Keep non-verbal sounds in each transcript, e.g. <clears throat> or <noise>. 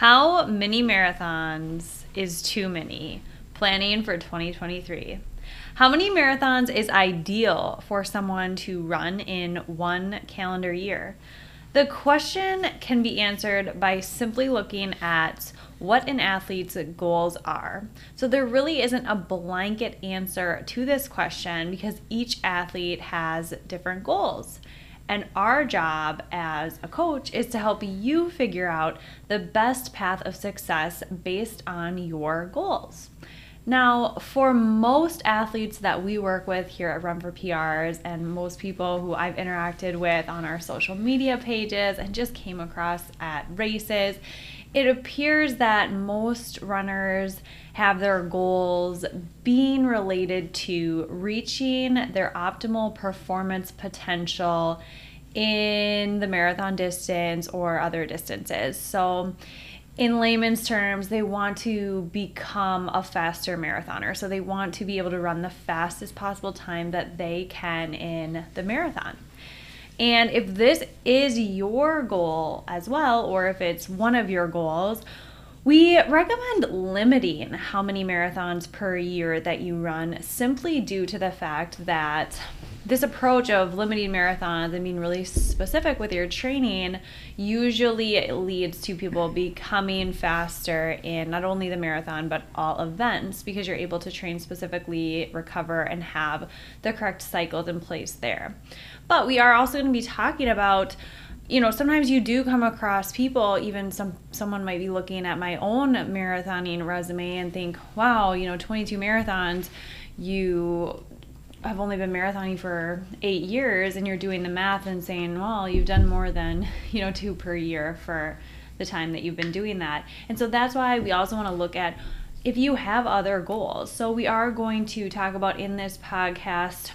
How many marathons is too many? Planning for 2023. How many marathons is ideal for someone to run in one calendar year? The question can be answered by simply looking at what an athlete's goals are. So, there really isn't a blanket answer to this question because each athlete has different goals. And our job as a coach is to help you figure out the best path of success based on your goals. Now, for most athletes that we work with here at Run for PRs, and most people who I've interacted with on our social media pages and just came across at races, it appears that most runners have their goals being related to reaching their optimal performance potential in the marathon distance or other distances. So, in layman's terms, they want to become a faster marathoner. So they want to be able to run the fastest possible time that they can in the marathon. And if this is your goal as well, or if it's one of your goals, we recommend limiting how many marathons per year that you run simply due to the fact that this approach of limiting marathons and being really specific with your training usually leads to people becoming faster in not only the marathon but all events because you're able to train specifically, recover, and have the correct cycles in place there. But we are also going to be talking about you know sometimes you do come across people even some someone might be looking at my own marathoning resume and think wow you know 22 marathons you have only been marathoning for eight years and you're doing the math and saying well you've done more than <laughs> you know two per year for the time that you've been doing that. And so that's why we also want to look at if you have other goals. So we are going to talk about in this podcast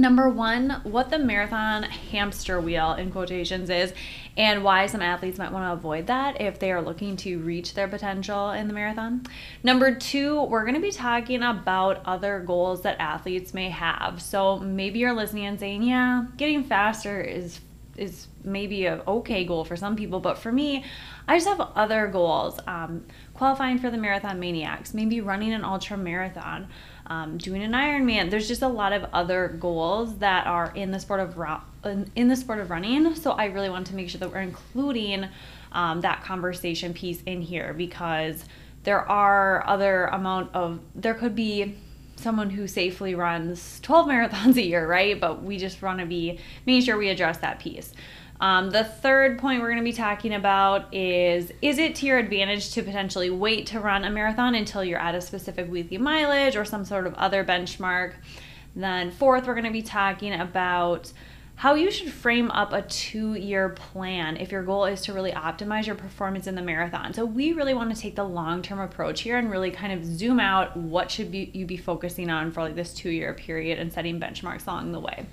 Number one, what the marathon hamster wheel in quotations is, and why some athletes might want to avoid that if they are looking to reach their potential in the marathon. Number two, we're going to be talking about other goals that athletes may have. So maybe you're listening and saying, yeah, getting faster is is maybe a okay goal for some people, but for me, I just have other goals. Um, qualifying for the Marathon Maniacs, maybe running an ultra marathon um, doing an Ironman. There's just a lot of other goals that are in the sport of in the sport of running. So I really want to make sure that we're including um, that conversation piece in here because there are other amount of there could be someone who safely runs 12 <laughs> marathons a year, right? But we just want to be making sure we address that piece. Um, the third point we're going to be talking about is Is it to your advantage to potentially wait to run a marathon until you're at a specific weekly mileage or some sort of other benchmark? Then, fourth, we're going to be talking about how you should frame up a two year plan if your goal is to really optimize your performance in the marathon. So, we really want to take the long term approach here and really kind of zoom out what should be, you be focusing on for like this two year period and setting benchmarks along the way.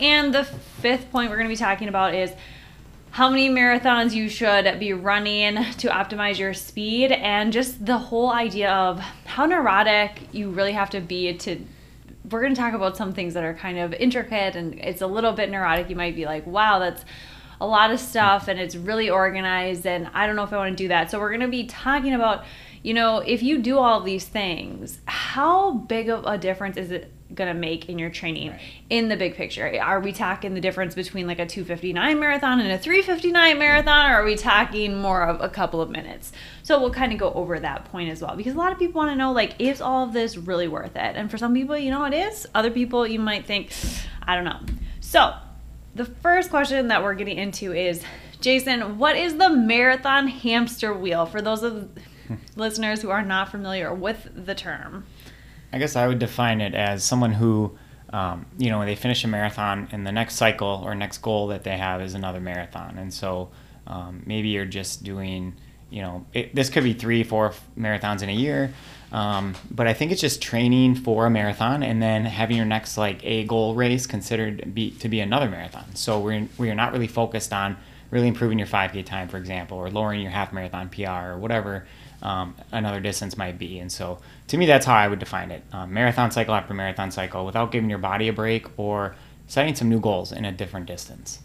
And the fifth point we're going to be talking about is how many marathons you should be running to optimize your speed and just the whole idea of how neurotic you really have to be to we're going to talk about some things that are kind of intricate and it's a little bit neurotic you might be like wow that's a lot of stuff and it's really organized and I don't know if I want to do that. So we're going to be talking about, you know, if you do all these things, how big of a difference is it going to make in your training Right. in the big picture? Are we talking the difference between like a 259 marathon and a 359 marathon, or are we talking more of a couple of minutes? So we'll kind of go over that point as well because a lot of people want to know like, is all of this really worth it? And for some people, you know, it is. Other people, you might think, I don't know. So the first question that we're getting into is Jason, what is the marathon hamster wheel for those of <laughs> listeners who are not familiar with the term? I guess I would define it as someone who, um, you know, when they finish a marathon and the next cycle or next goal that they have is another marathon. And so um, maybe you're just doing, you know, it, this could be three, four marathons in a year. Um, but I think it's just training for a marathon and then having your next like a goal race considered be, to be another marathon. So we're, we're not really focused on really improving your 5K time, for example, or lowering your half marathon PR or whatever um, another distance might be. And so to me, that's how I would define it um, marathon cycle after marathon cycle without giving your body a break or setting some new goals in a different distance.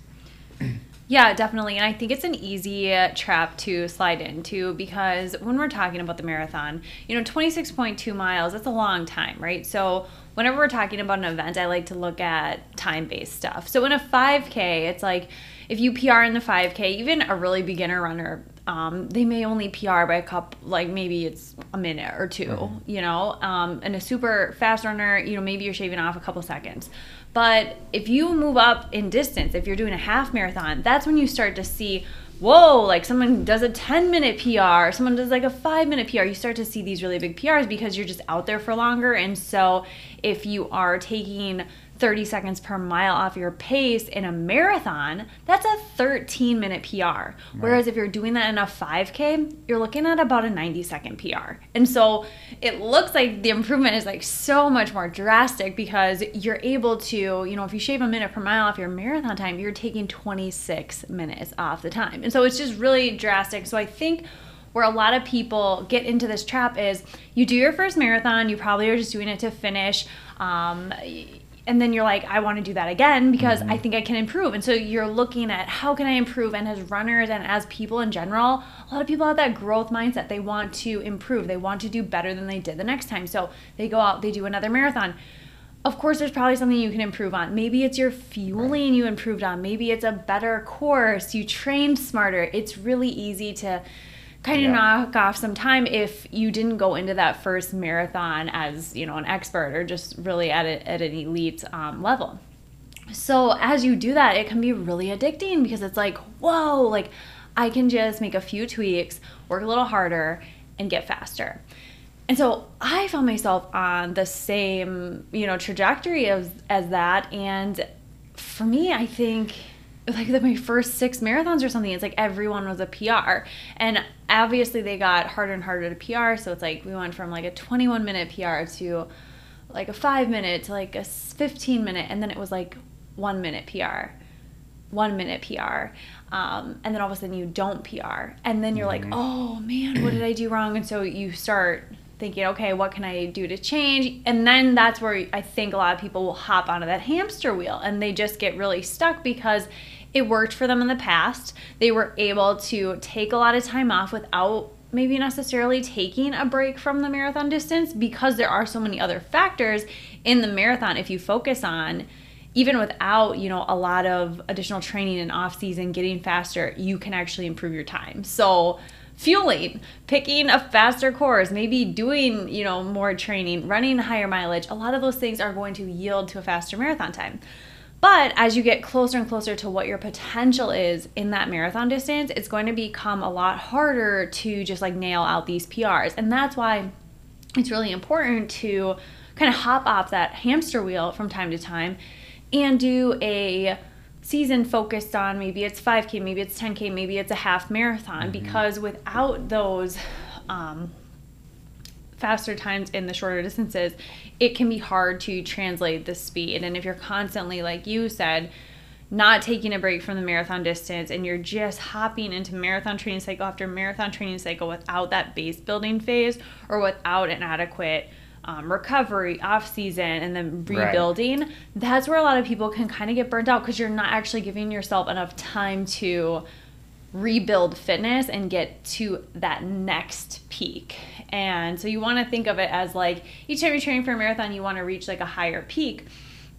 <clears throat> Yeah, definitely. And I think it's an easy uh, trap to slide into because when we're talking about the marathon, you know, 26.2 miles, that's a long time, right? So whenever we're talking about an event, I like to look at time based stuff. So in a 5K, it's like if you PR in the 5K, even a really beginner runner, um, they may only PR by a couple, like maybe it's a minute or 2 you know, um, and a super fast runner, you know, maybe you're shaving off a couple seconds. But if you move up in distance, if you're doing a half marathon, that's when you start to see, whoa, like someone does a 10 minute PR, someone does like a five minute PR. You start to see these really big PRs because you're just out there for longer. And so if you are taking 30 seconds per mile off your pace in a marathon, that's a 13 minute PR. Whereas if you're doing that in a 5K, you're looking at about a 90 second PR. And so it looks like the improvement is like so much more drastic because you're able to, you know, if you shave a minute per mile off your marathon time, you're taking 26 minutes off the time. And so it's just really drastic. So I think where a lot of people get into this trap is you do your first marathon, you probably are just doing it to finish. Um, and then you're like, I want to do that again because I mm-hmm. think I can improve. And so you're looking at how can I improve? And as runners and as people in general, a lot of people have that growth mindset. They want to improve, they want to do better than they did the next time. So they go out, they do another marathon. Of course, there's probably something you can improve on. Maybe it's your fueling you improved on. Maybe it's a better course. You trained smarter. It's really easy to kind of Yeah. knock off some time if you didn't go into that first marathon as you know an expert or just really at, a, at an elite um, level. So as you do that it can be really addicting because it's like whoa like i can just make a few tweaks work a little harder and get faster. And so i found myself on the same you know trajectory as as that. And for me i think like the, my first six marathons or something it's like everyone was a pr and obviously they got harder and harder to pr so it's like we went from like a 21 minute pr to like a five minute to like a 15 minute and then it was like one minute pr one minute pr um, and then all of a sudden you don't pr and then you're like oh man what did i do wrong? And so you start thinking okay what can i do to change? And then that's where i think a lot of people will hop onto that hamster wheel and they just get really stuck because it worked for them in the past. They were able to take a lot of time off without maybe necessarily taking a break from the marathon distance because there are so many other factors in the marathon if you focus on even without you know a lot of additional training and off season getting faster you can actually improve your time. So fueling picking a faster course maybe doing you know more training running higher mileage a lot of those things are going to yield to a faster marathon time but as you get closer and closer to what your potential is in that marathon distance, it's going to become a lot harder to just like nail out these PRs. And that's why it's really important to kind of hop off that hamster wheel from time to time and do a season focused on maybe it's 5K, maybe it's 10K, maybe it's a half marathon. Because without those, um, faster times in the shorter distances, it can be hard to translate the speed. And if you're constantly, like you said, not taking a break from the marathon distance and you're just hopping into marathon training cycle after marathon training cycle without that base building phase or without an adequate um, recovery off season and then Right. rebuilding, that's where a lot of people can kind of get burnt out because you're not actually giving yourself enough time to rebuild fitness and get to that next peak. And so you want to think of it as like each time you're training for a marathon, you want to reach like a higher peak.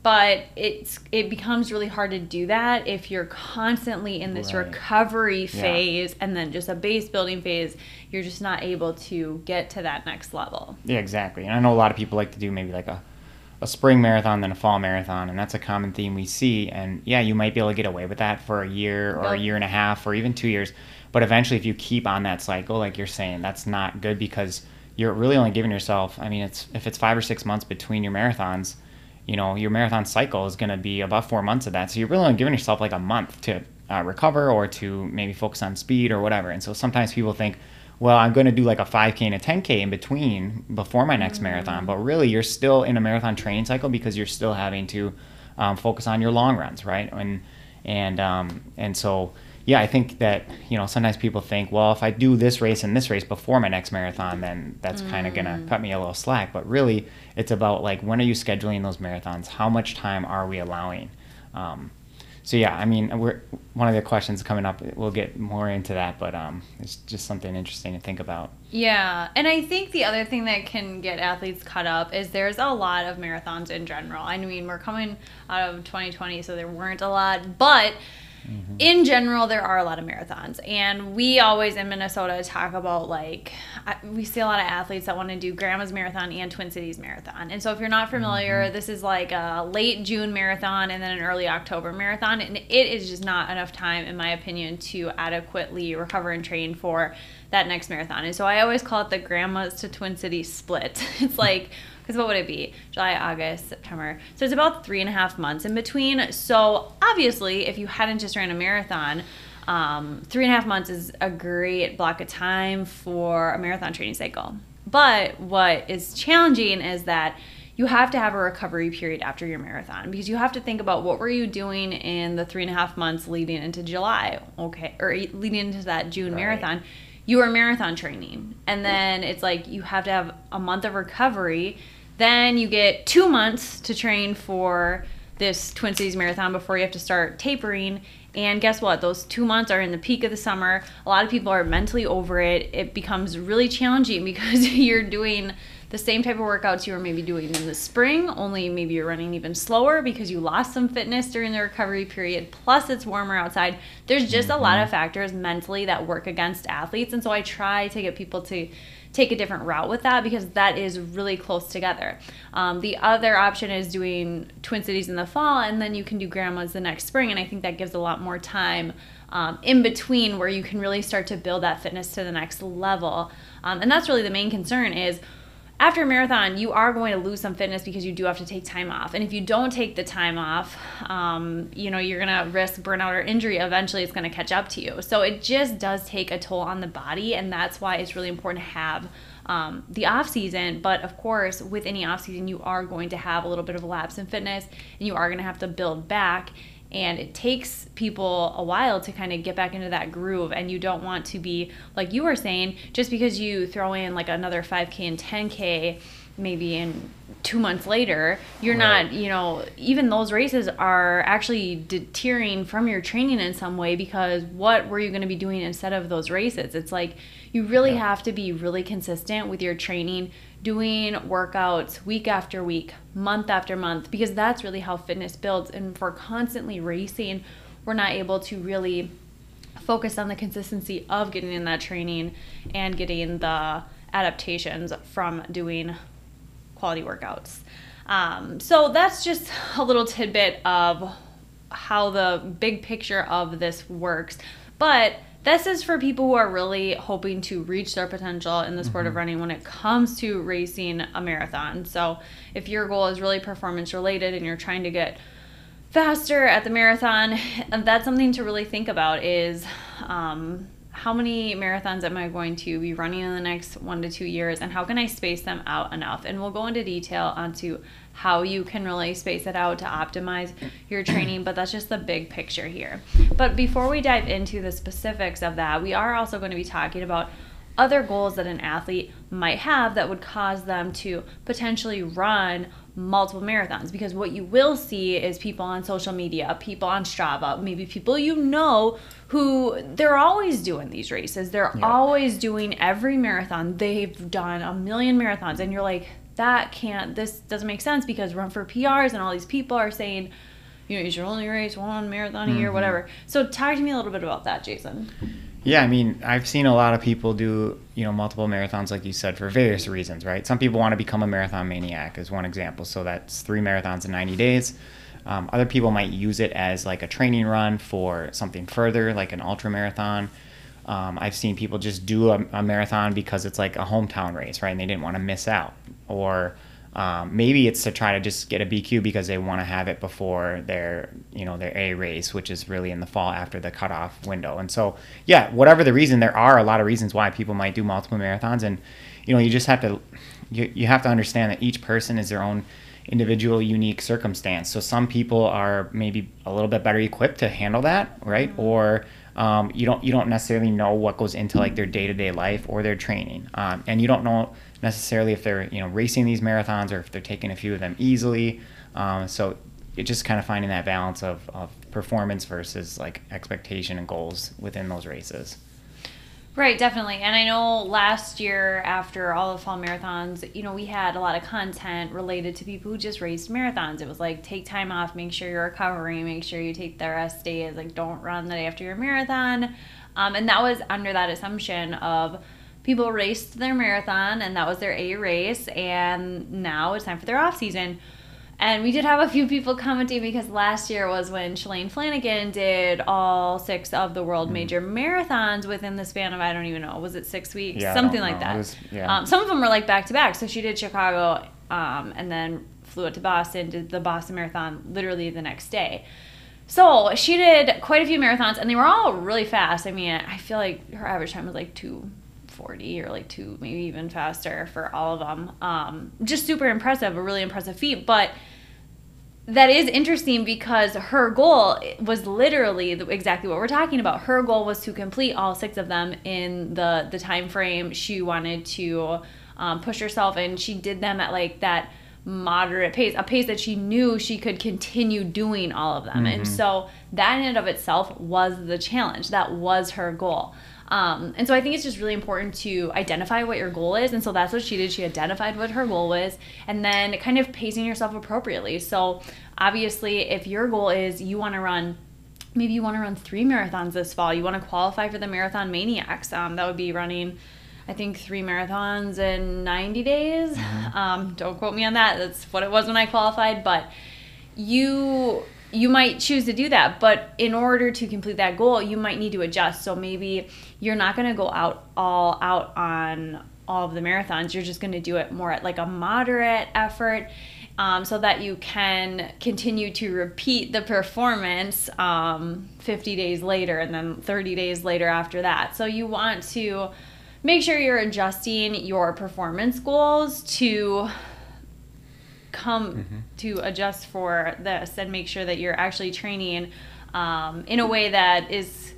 But it's it becomes really hard to do that if you're constantly in this Right. recovery Yeah. phase and then just a base building phase. You're just not able to get to that next level. Yeah, exactly. And I know a lot of people like to do maybe like a, a spring marathon then a fall marathon, and that's a common theme we see. And yeah, you might be able to get away with that for a year or a year and a half or even two years. But eventually, if you keep on that cycle, like you're saying, that's not good because you're really only giving yourself. I mean, it's if it's five or six months between your marathons, you know, your marathon cycle is going to be about four months of that. So you're really only giving yourself like a month to uh, recover or to maybe focus on speed or whatever. And so sometimes people think, well, I'm going to do like a 5K and a 10K in between before my next marathon. But really, you're still in a marathon training cycle because you're still having to um, focus on your long runs, right? And and um, and so yeah, I think that you know sometimes people think, well, if I do this race and this race before my next marathon, then that's kind of gonna cut me a little slack. But really, it's about like when are you scheduling those marathons? How much time are we allowing? Um, so yeah, I mean, we're one of the questions coming up. We'll get more into that, but um, it's just something interesting to think about. Yeah, and I think the other thing that can get athletes caught up is there's a lot of marathons in general. I mean, we're coming out of 2020, so there weren't a lot, but Mm-hmm. in general, there are a lot of marathons. And we always in Minnesota talk about like, I- we see a lot of athletes that want to do Grandma's Marathon and Twin Cities Marathon. And so if you're not familiar, mm-hmm. this is like a late June marathon and then an early October marathon. And it is just not enough time, in my opinion, to adequately recover and train for that next marathon. And so I always call it the Grandma's to Twin Cities split. <laughs> It's hmm. like, because what would it be? July, August, September. So it's about three and a half months in between. So obviously, if you hadn't just ran a marathon, um, three and a half months is a great block of time for a marathon training cycle. But what is challenging is that you have to have a recovery period after your marathon because you have to think about what were you doing in the three and a half months leading into July, okay, or leading into that June Right. marathon you are marathon training and then it's like you have to have a month of recovery then you get two months to train for this twin cities marathon before you have to start tapering and guess what those two months are in the peak of the summer a lot of people are mentally over it it becomes really challenging <laughs> because you're doing the same type of workouts you were maybe doing in the spring, only maybe you're running even slower because you lost some fitness during the recovery period. Plus, it's warmer outside. There's just a lot mm-hmm. of factors mentally that work against athletes. And so I try to get people to take a different route with that because that is really close together. Um, the other option is doing Twin Cities in the fall, and then you can do Grandma's the next spring. And I think that gives a lot more time um, in between where you can really start to build that fitness to the next level. Um, and that's really the main concern is after a marathon, you are going to lose some fitness because you do have to take time off. And if you don't take the time off, um, you know, you're going to risk burnout or injury. Eventually, it's going to catch up to you. So it just does take a toll on the body. And that's why it's really important to have um, the off season. But of course, with any off season, you are going to have a little bit of a lapse in fitness and you are going to have to build back and it takes people a while to kind of get back into that groove and you don't want to be like you were saying just because you throw in like another 5k and 10k maybe in two months later you're Right. not you know even those races are actually deterring from your training in some way because what were you going to be doing instead of those races it's like you really Yeah. have to be really consistent with your training doing workouts week after week month after month because that's really how fitness builds and for constantly racing we're not able to really focus on the consistency of getting in that training and getting the adaptations from doing quality workouts. Um, so that's just a little tidbit of how the big picture of this works. But this is for people who are really hoping to reach their potential in the sport of running when it comes to racing a marathon. So if your goal is really performance related and you're trying to get faster at the marathon that's something to really think about is um, how many marathons am i going to be running in the next one to two years and how can i space them out enough and we'll go into detail onto how you can really space it out to optimize your training but that's just the big picture here but before we dive into the specifics of that we are also going to be talking about other goals that an athlete might have that would cause them to potentially run multiple marathons because what you will see is people on social media, people on Strava, maybe people you know who they're always doing these races. They're yeah. always doing every marathon. They've done a million marathons and you're like that can't this doesn't make sense because run for PRs and all these people are saying you know, you should only race one marathon a year, mm-hmm. whatever. So talk to me a little bit about that, Jason. Yeah, I mean, I've seen a lot of people do, you know, multiple marathons, like you said, for various reasons, right? Some people want to become a marathon maniac, is one example. So that's three marathons in 90 days. Um, other people might use it as like a training run for something further, like an ultra marathon. Um, I've seen people just do a, a, marathon because it's like a hometown race, right? And they didn't want to miss out. Or um, maybe it's to try to just get a BQ because they want to have it before their, you know, their A race, which is really in the fall after the cutoff window. And so, yeah, whatever the reason, there are a lot of reasons why people might do multiple marathons, and you know, you just have to, you, you have to understand that each person is their own individual unique circumstance. So some people are maybe a little bit better equipped to handle that, right? Mm-hmm. Or um, you don't you don't necessarily know what goes into like their day to day life or their training, um, and you don't know necessarily if they're you know racing these marathons or if they're taking a few of them easily. Um, so it's just kind of finding that balance of, of performance versus like expectation and goals within those races. Right, definitely. And I know last year after all the fall marathons, you know, we had a lot of content related to people who just raced marathons. It was like take time off, make sure you're recovering, make sure you take the rest days, like don't run the day after your marathon. Um, and that was under that assumption of people raced their marathon and that was their A race and now it's time for their off season. And we did have a few people commenting because last year was when Shalane Flanagan did all six of the world mm. major marathons within the span of I don't even know was it six weeks yeah, something like that. Was, yeah. um, some of them were like back to back. So she did Chicago um, and then flew out to Boston, did the Boston Marathon literally the next day. So she did quite a few marathons and they were all really fast. I mean, I feel like her average time was like two 40 or like two, maybe even faster for all of them. Um, just super impressive, a really impressive feat. But that is interesting because her goal was literally exactly what we're talking about. Her goal was to complete all six of them in the the time frame she wanted to um, push herself, and she did them at like that moderate pace, a pace that she knew she could continue doing all of them. Mm-hmm. And so that in and of itself was the challenge. That was her goal. Um, and so I think it's just really important to identify what your goal is. And so that's what she did. She identified what her goal was and then kind of pacing yourself appropriately. So obviously, if your goal is you want to run maybe you want to run three marathons this fall. You want to qualify for the Marathon Maniacs. Um, that would be running, I think, three marathons in 90 days. Mm-hmm. Um, don't quote me on that. That's what it was when I qualified. But you you might choose to do that but in order to complete that goal you might need to adjust so maybe you're not going to go out all out on all of the marathons you're just going to do it more at like a moderate effort um, so that you can continue to repeat the performance um, 50 days later and then 30 days later after that so you want to make sure you're adjusting your performance goals to come mm-hmm. to adjust for this and make sure that you're actually training um, in a way that is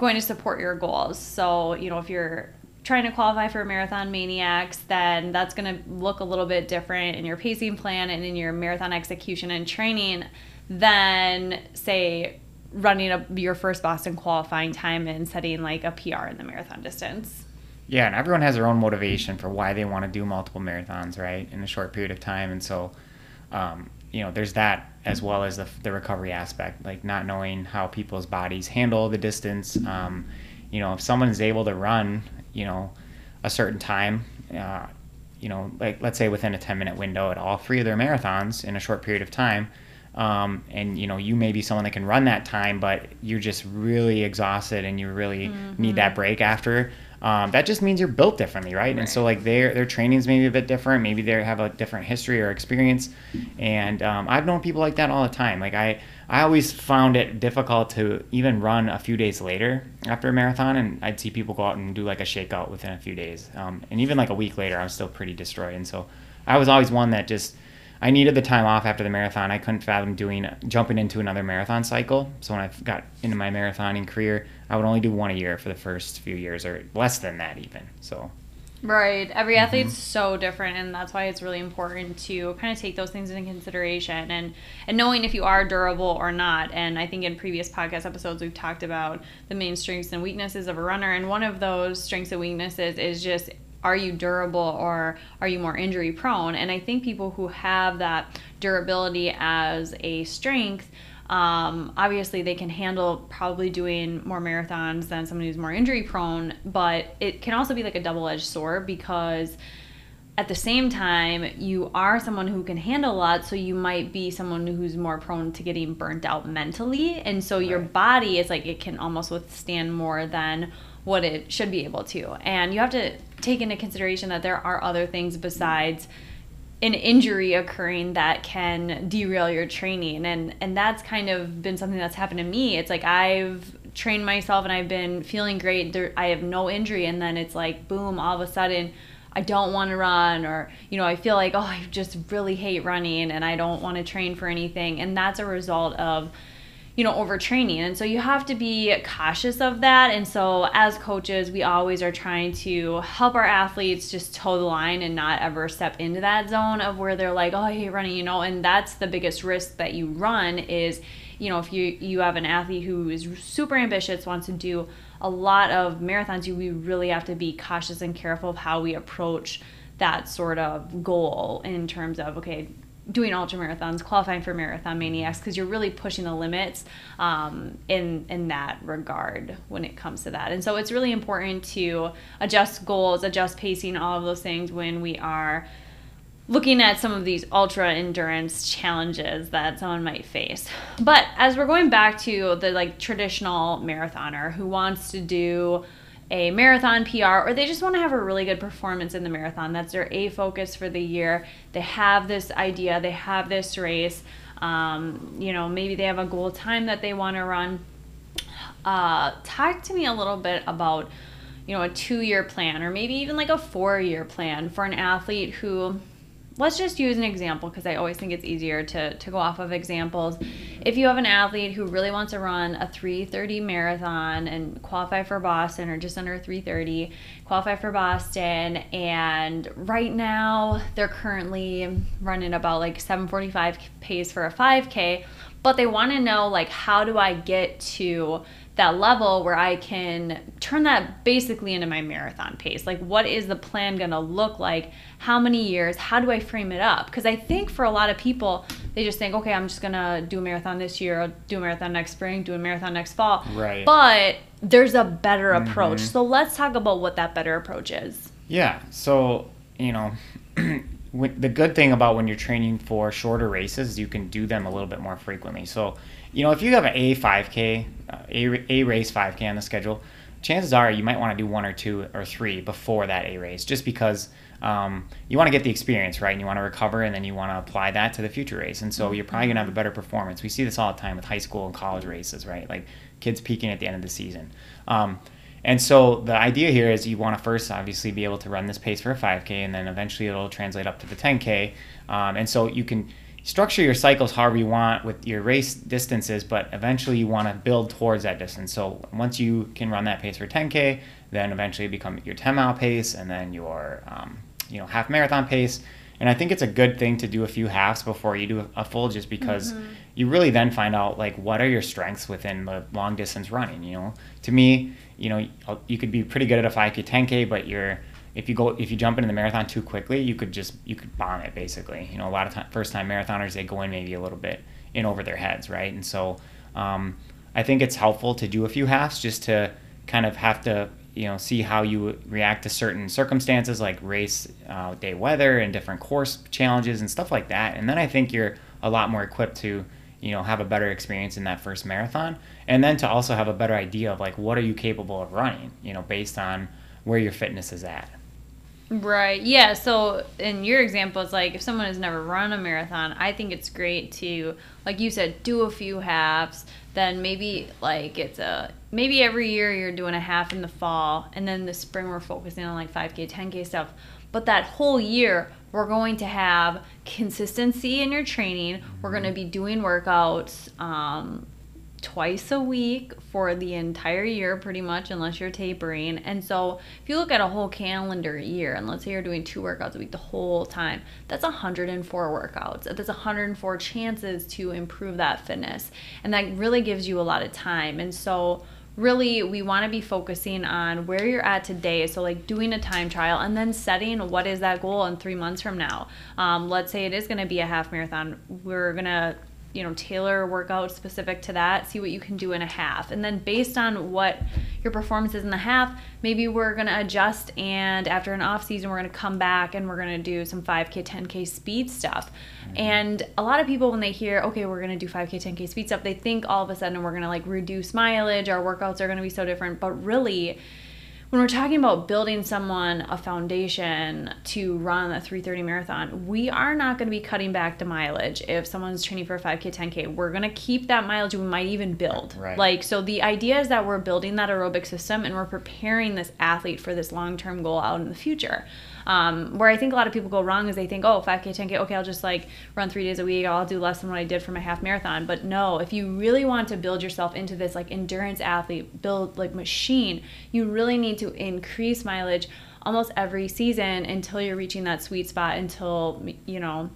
going to support your goals. So, you know, if you're trying to qualify for marathon maniacs, then that's going to look a little bit different in your pacing plan and in your marathon execution and training than, say, running a, your first Boston qualifying time and setting like a PR in the marathon distance. Yeah, and everyone has their own motivation for why they want to do multiple marathons, right, in a short period of time. And so, um, you know, there's that as well as the, the recovery aspect, like not knowing how people's bodies handle the distance. Um, you know, if someone is able to run, you know, a certain time, uh, you know, like let's say within a 10 minute window at all three of their marathons in a short period of time, um, and you know you may be someone that can run that time, but you're just really exhausted and you really mm-hmm. need that break after um, that just means you're built differently, right? right? And so like their their training's maybe a bit different. Maybe they have a different history or experience. And um, I've known people like that all the time. Like I I always found it difficult to even run a few days later after a marathon, and I'd see people go out and do like a shakeout within a few days. Um, and even like a week later, I was still pretty destroyed. And so I was always one that just I needed the time off after the marathon. I couldn't fathom doing jumping into another marathon cycle. So when I got into my marathoning career, I would only do one a year for the first few years, or less than that even. So. Right. Every mm-hmm. athlete's so different and that's why it's really important to kind of take those things into consideration and and knowing if you are durable or not. And I think in previous podcast episodes we've talked about the main strengths and weaknesses of a runner and one of those strengths and weaknesses is just are you durable or are you more injury prone? And I think people who have that durability as a strength um, obviously, they can handle probably doing more marathons than someone who's more injury prone, but it can also be like a double edged sword because at the same time, you are someone who can handle a lot, so you might be someone who's more prone to getting burnt out mentally. And so your body is like it can almost withstand more than what it should be able to. And you have to take into consideration that there are other things besides an injury occurring that can derail your training. And and that's kind of been something that's happened to me. It's like i've trained myself and i've been feeling great. There, i have no injury. And then it's like boom all of a sudden i don't want to run or you know i feel like oh i just really hate running and i don't want to train for anything. And that's a result of you know, overtraining. And so you have to be cautious of that. And so as coaches, we always are trying to help our athletes just toe the line and not ever step into that zone of where they're like, oh, I hate running, you know, and that's the biggest risk that you run is, you know, if you you have an athlete who is super ambitious, wants to do a lot of marathons, you we really have to be cautious and careful of how we approach that sort of goal in terms of okay doing ultra marathons, qualifying for Marathon Maniacs, because you're really pushing the limits um, in in that regard when it comes to that. And so it's really important to adjust goals, adjust pacing, all of those things when we are looking at some of these ultra endurance challenges that someone might face. But as we're going back to the like traditional marathoner who wants to do a marathon PR or they just want to have a really good performance in the marathon. That's their A focus for the year. They have this idea, they have this race. Um, you know, maybe they have a goal time that they want to run. Uh, talk to me a little bit about, you know, a two year plan or maybe even like a four year plan for an athlete who let's just use an example because I always think it's easier to, to go off of examples. If you have an athlete who really wants to run a 330 marathon and qualify for Boston or just under 330, qualify for Boston, and right now they're currently running about like 745 pace for a 5K, but they want to know like how do I get to that level where I can turn that basically into my marathon pace. Like, what is the plan going to look like? How many years? How do I frame it up? Because I think for a lot of people, they just think, okay, I'm just going to do a marathon this year, I'll do a marathon next spring, do a marathon next fall. Right. But there's a better approach. Mm-hmm. So let's talk about what that better approach is. Yeah. So, you know, <clears throat> the good thing about when you're training for shorter races is you can do them a little bit more frequently. So, you know, if you have an A 5K, uh, a, a race 5K on the schedule, chances are you might want to do one or two or three before that A race, just because um, you want to get the experience right and you want to recover and then you want to apply that to the future race. And so you're probably going to have a better performance. We see this all the time with high school and college races, right? Like kids peaking at the end of the season. Um, and so the idea here is you want to first obviously be able to run this pace for a 5K and then eventually it'll translate up to the 10K. Um, and so you can structure your cycles however you want with your race distances, but eventually you want to build towards that distance. So once you can run that pace for 10k, then eventually become your 10 mile pace, and then your um, you know half marathon pace. And I think it's a good thing to do a few halves before you do a full, just because mm-hmm. you really then find out like what are your strengths within the long distance running. You know, to me, you know, you could be pretty good at a 5k, 10k, but you're if you go if you jump into the marathon too quickly, you could just you could bomb it basically. You know, a lot of time, first time marathoners they go in maybe a little bit in over their heads, right? And so um, I think it's helpful to do a few halves just to kind of have to you know see how you react to certain circumstances like race uh, day weather and different course challenges and stuff like that. And then I think you're a lot more equipped to you know have a better experience in that first marathon and then to also have a better idea of like what are you capable of running you know based on where your fitness is at Right. Yeah. So in your example, it's like if someone has never run a marathon, I think it's great to, like you said, do a few halves. Then maybe like it's a maybe every year you're doing a half in the fall, and then the spring we're focusing on like 5K, 10K stuff. But that whole year, we're going to have consistency in your training. We're going to be doing workouts. Um, twice a week for the entire year, pretty much, unless you're tapering. And so, if you look at a whole calendar year, and let's say you're doing two workouts a week the whole time, that's 104 workouts. That's 104 chances to improve that fitness. And that really gives you a lot of time. And so, really we want to be focusing on where you're at today so like doing a time trial and then setting what is that goal in three months from now um, let's say it is going to be a half marathon we're going to you know tailor a workout specific to that see what you can do in a half. And then based on what your performance is in the half maybe we're going to adjust and after an off season we're going to come back and we're going to do some 5k 10k speed stuff. Mm-hmm. and a lot of people when they hear okay we're going to do 5k 10k speed stuff they think all of a sudden we're going to like reduce mileage our workouts are going to be so different. But really when we're talking about building someone a foundation to run a 330 marathon, we are not going to be cutting back the mileage if someone's training for a 5K, 10K. We're going to keep that mileage. We might even build. Right. Like, so the idea is that we're building that aerobic system and we're preparing this athlete for this long term goal out in the future. Um, where I think a lot of people go wrong is they think, oh, 5K, 10K, okay, I'll just like run three days a week. I'll do less than what I did for my half marathon. But no, if you really want to build yourself into this like endurance athlete, build like machine, you really need to increase mileage almost every season until you're reaching that sweet spot until, you know,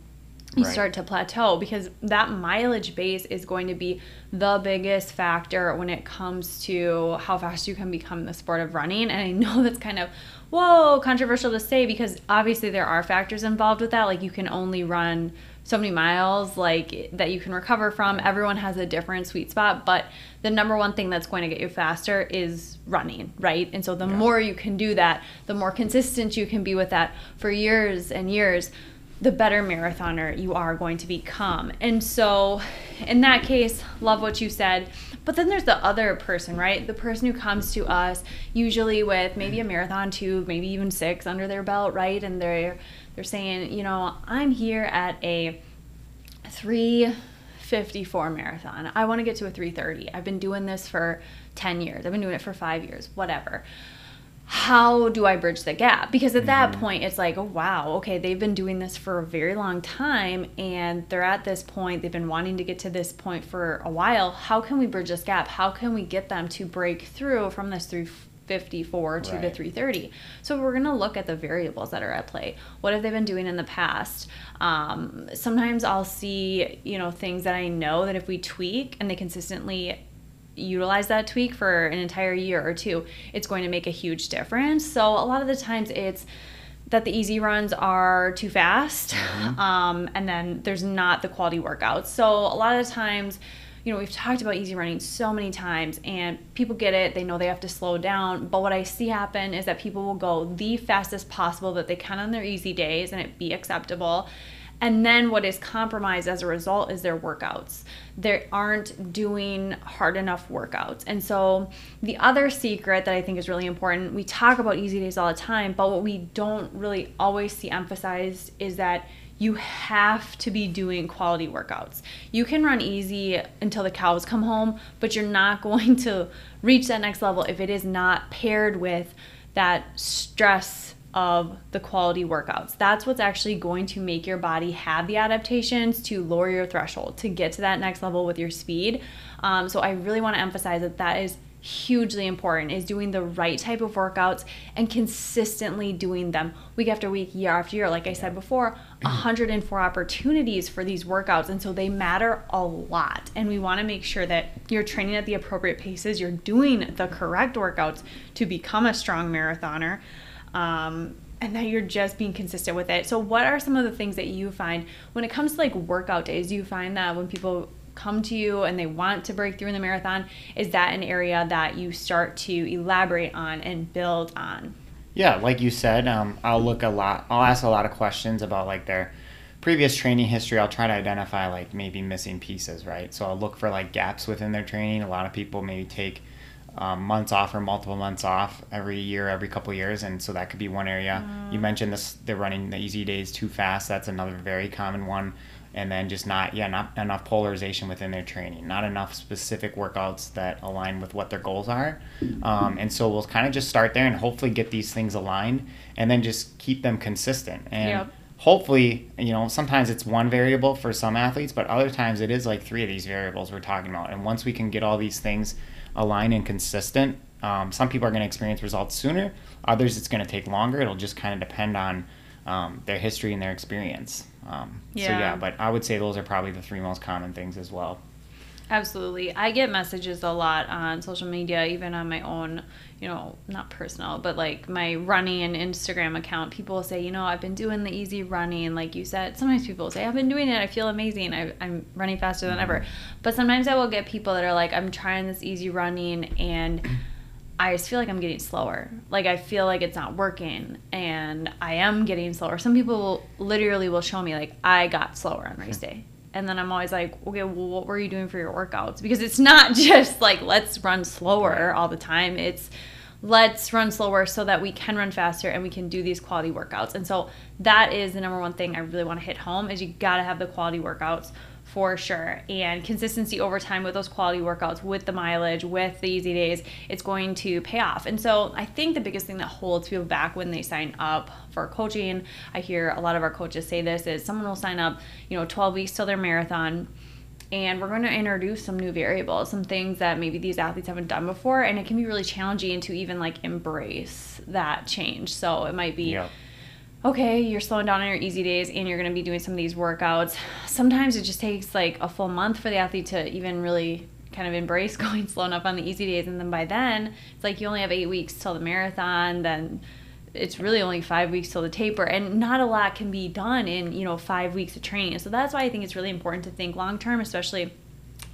you right. start to plateau because that mileage base is going to be the biggest factor when it comes to how fast you can become the sport of running. And I know <laughs> that's kind of whoa, controversial to say because obviously there are factors involved with that. Like you can only run so many miles like that you can recover from. Everyone has a different sweet spot, but the number one thing that's going to get you faster is running, right? And so the yeah. more you can do that, the more consistent you can be with that for years and years, the better marathoner you are going to become. And so in that case, love what you said but then there's the other person, right? The person who comes to us usually with maybe a marathon two, maybe even six under their belt, right? And they're they're saying, you know, I'm here at a 354 marathon. I want to get to a 330. I've been doing this for 10 years. I've been doing it for 5 years, whatever how do I bridge the gap? Because at that mm-hmm. point, it's like, oh, wow, okay, they've been doing this for a very long time and they're at this point, they've been wanting to get to this point for a while. How can we bridge this gap? How can we get them to break through from this 354 to right. the 330? So we're going to look at the variables that are at play. What have they been doing in the past? Um, sometimes I'll see, you know, things that I know that if we tweak and they consistently utilize that tweak for an entire year or two, it's going to make a huge difference. So a lot of the times it's that the easy runs are too fast, mm-hmm. <laughs> um, and then there's not the quality workouts. So a lot of the times, you know, we've talked about easy running so many times, and people get it. They know they have to slow down. But what I see happen is that people will go the fastest possible that they can on their easy days, and it be acceptable. And then what is compromised as a result is their workouts. They aren't doing hard enough workouts. And so the other secret that I think is really important, we talk about easy days all the time, but what we don't really always see emphasized is that you have to be doing quality workouts. You can run easy until the cows come home, but you're not <laughs> going to reach that next level if it is not paired with that stress of the quality workouts. That's what's actually going to make your body have the adaptations to lower your threshold to get to that next level with your speed. Um, so I really want to emphasize that that is hugely important is doing the right type of workouts and consistently doing them week after week year after year like i said before <clears throat> 104 opportunities for these workouts and so they matter a lot and we want to make sure that you're training at the appropriate paces you're doing the correct workouts to become a strong marathoner um, and that you're just being consistent with it. So, what are some of the things that you find when it comes to like workout days? You find that when people come to you and they want to break through in the marathon, is that an area that you start to elaborate on and build on? Yeah, like you said, um, I'll look a lot. I'll ask a lot of questions about like their previous training history. I'll try to identify like maybe missing pieces, right? So I'll look for like gaps within their training. A lot of people maybe take um, months off or multiple months off every year, every couple years, and so that could be one area. Mm. You mentioned this: they're running the easy days too fast. That's another very common one. And then just not yeah not enough polarization within their training, not enough specific workouts that align with what their goals are. Um, and so we'll kind of just start there and hopefully get these things aligned, and then just keep them consistent. And yep hopefully, you know, sometimes it's one variable for some athletes, but other times it is like three of these variables we're talking about. And once we can get all these things aligned and consistent, um, some people are going to experience results sooner. Others, it's going to take longer. It'll just kind of depend on um, their history and their experience. Um, yeah. So yeah, but I would say those are probably the three most common things as well. Absolutely. I get messages a lot on social media, even on my own, you know, not personal, but like my running and Instagram account. People say, you know, I've been doing the easy running. Like you said, sometimes people say, I've been doing it. I feel amazing. I, am running faster than ever. Mm-hmm. But sometimes I will get people that are like, I'm trying this easy running and I just feel like I'm getting slower. Like I feel like it's not working and I am getting slower. Some people literally will show me like I got slower on race day and then I'm always like, okay, well, what were you doing for your workouts? Because it's not <laughs> just like let's run slower all the time. It's let's run slower so that we can run faster and we can do these quality workouts. And so that is the number one thing I really want to hit home is you got to have the quality workouts for sure. And consistency over time with those quality workouts, with the mileage, with the easy days, it's going to pay off. And so I think the biggest thing that holds people back when they sign up for coaching, I hear a lot of our coaches say this, is someone will sign up, you know, 12 weeks till their marathon and we're going to introduce some new variables some things that maybe these athletes haven't done before and it can be really challenging to even like embrace that change so it might be okay, you're slowing down on your easy days and you're going to be doing some of these workouts. Sometimes it just takes like a full month for the athlete to even really kind of embrace <laughs> going slow enough on the easy days. And then by then, it's like you only have eight weeks till the marathon. Then it's really only five weeks till the taper. And not a lot can be done in, you know, five weeks of training. So that's why I think it's really important to think long term, especially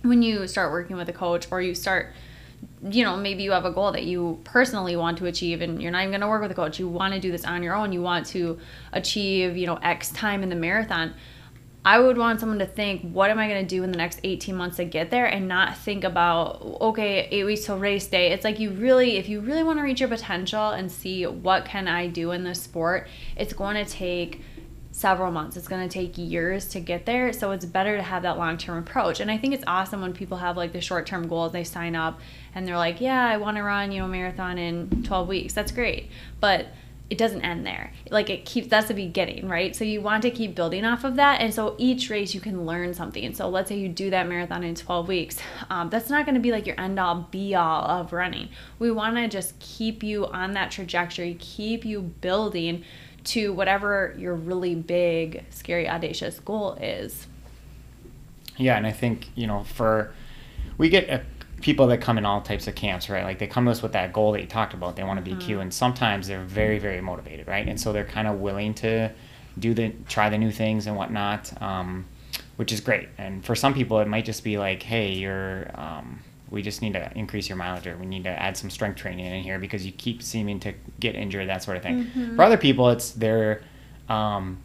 when you start working with a coach or you start – you know, maybe you have a goal that you personally want to achieve and you're not even going to work with a coach. You want to do this on your own. You want to achieve, you know, X time in the marathon. I would want someone to think, what am I going to do in the next 18 months to get there and not think about, okay, eight weeks till race day. It's like you really, if you really want to reach your potential and see what can I do in this sport, it's going to take several months. It's going to take years to get there. So it's better to have that long term approach. And I think it's awesome when people have like the short term goals, they sign up and they're like, yeah, I want to run, you know, marathon in 12 weeks. That's great. But it doesn't end there. Like it keeps that's the beginning, right? So you want to keep building off of that, and so each race you can learn something. So let's say you do that marathon in 12 weeks. Um, that's not going to be like your end all be all of running. We want to just keep you on that trajectory, keep you building to whatever your really big, scary, audacious goal is. Yeah, and I think you know for we get a people that come in all types of camps, right? Like they come to us with that goal that you talked about. They want to be mm-hmm. Q, and sometimes they're very, very motivated, right? And so they're kind of willing to do the try the new things and whatnot, um, which is great. And for some people, it might just be like, hey, you're um, we just need to increase your mileage or we need to add some strength training in here because you keep seeming to get injured, that sort of thing. Mm-hmm. For other people, it's they're um,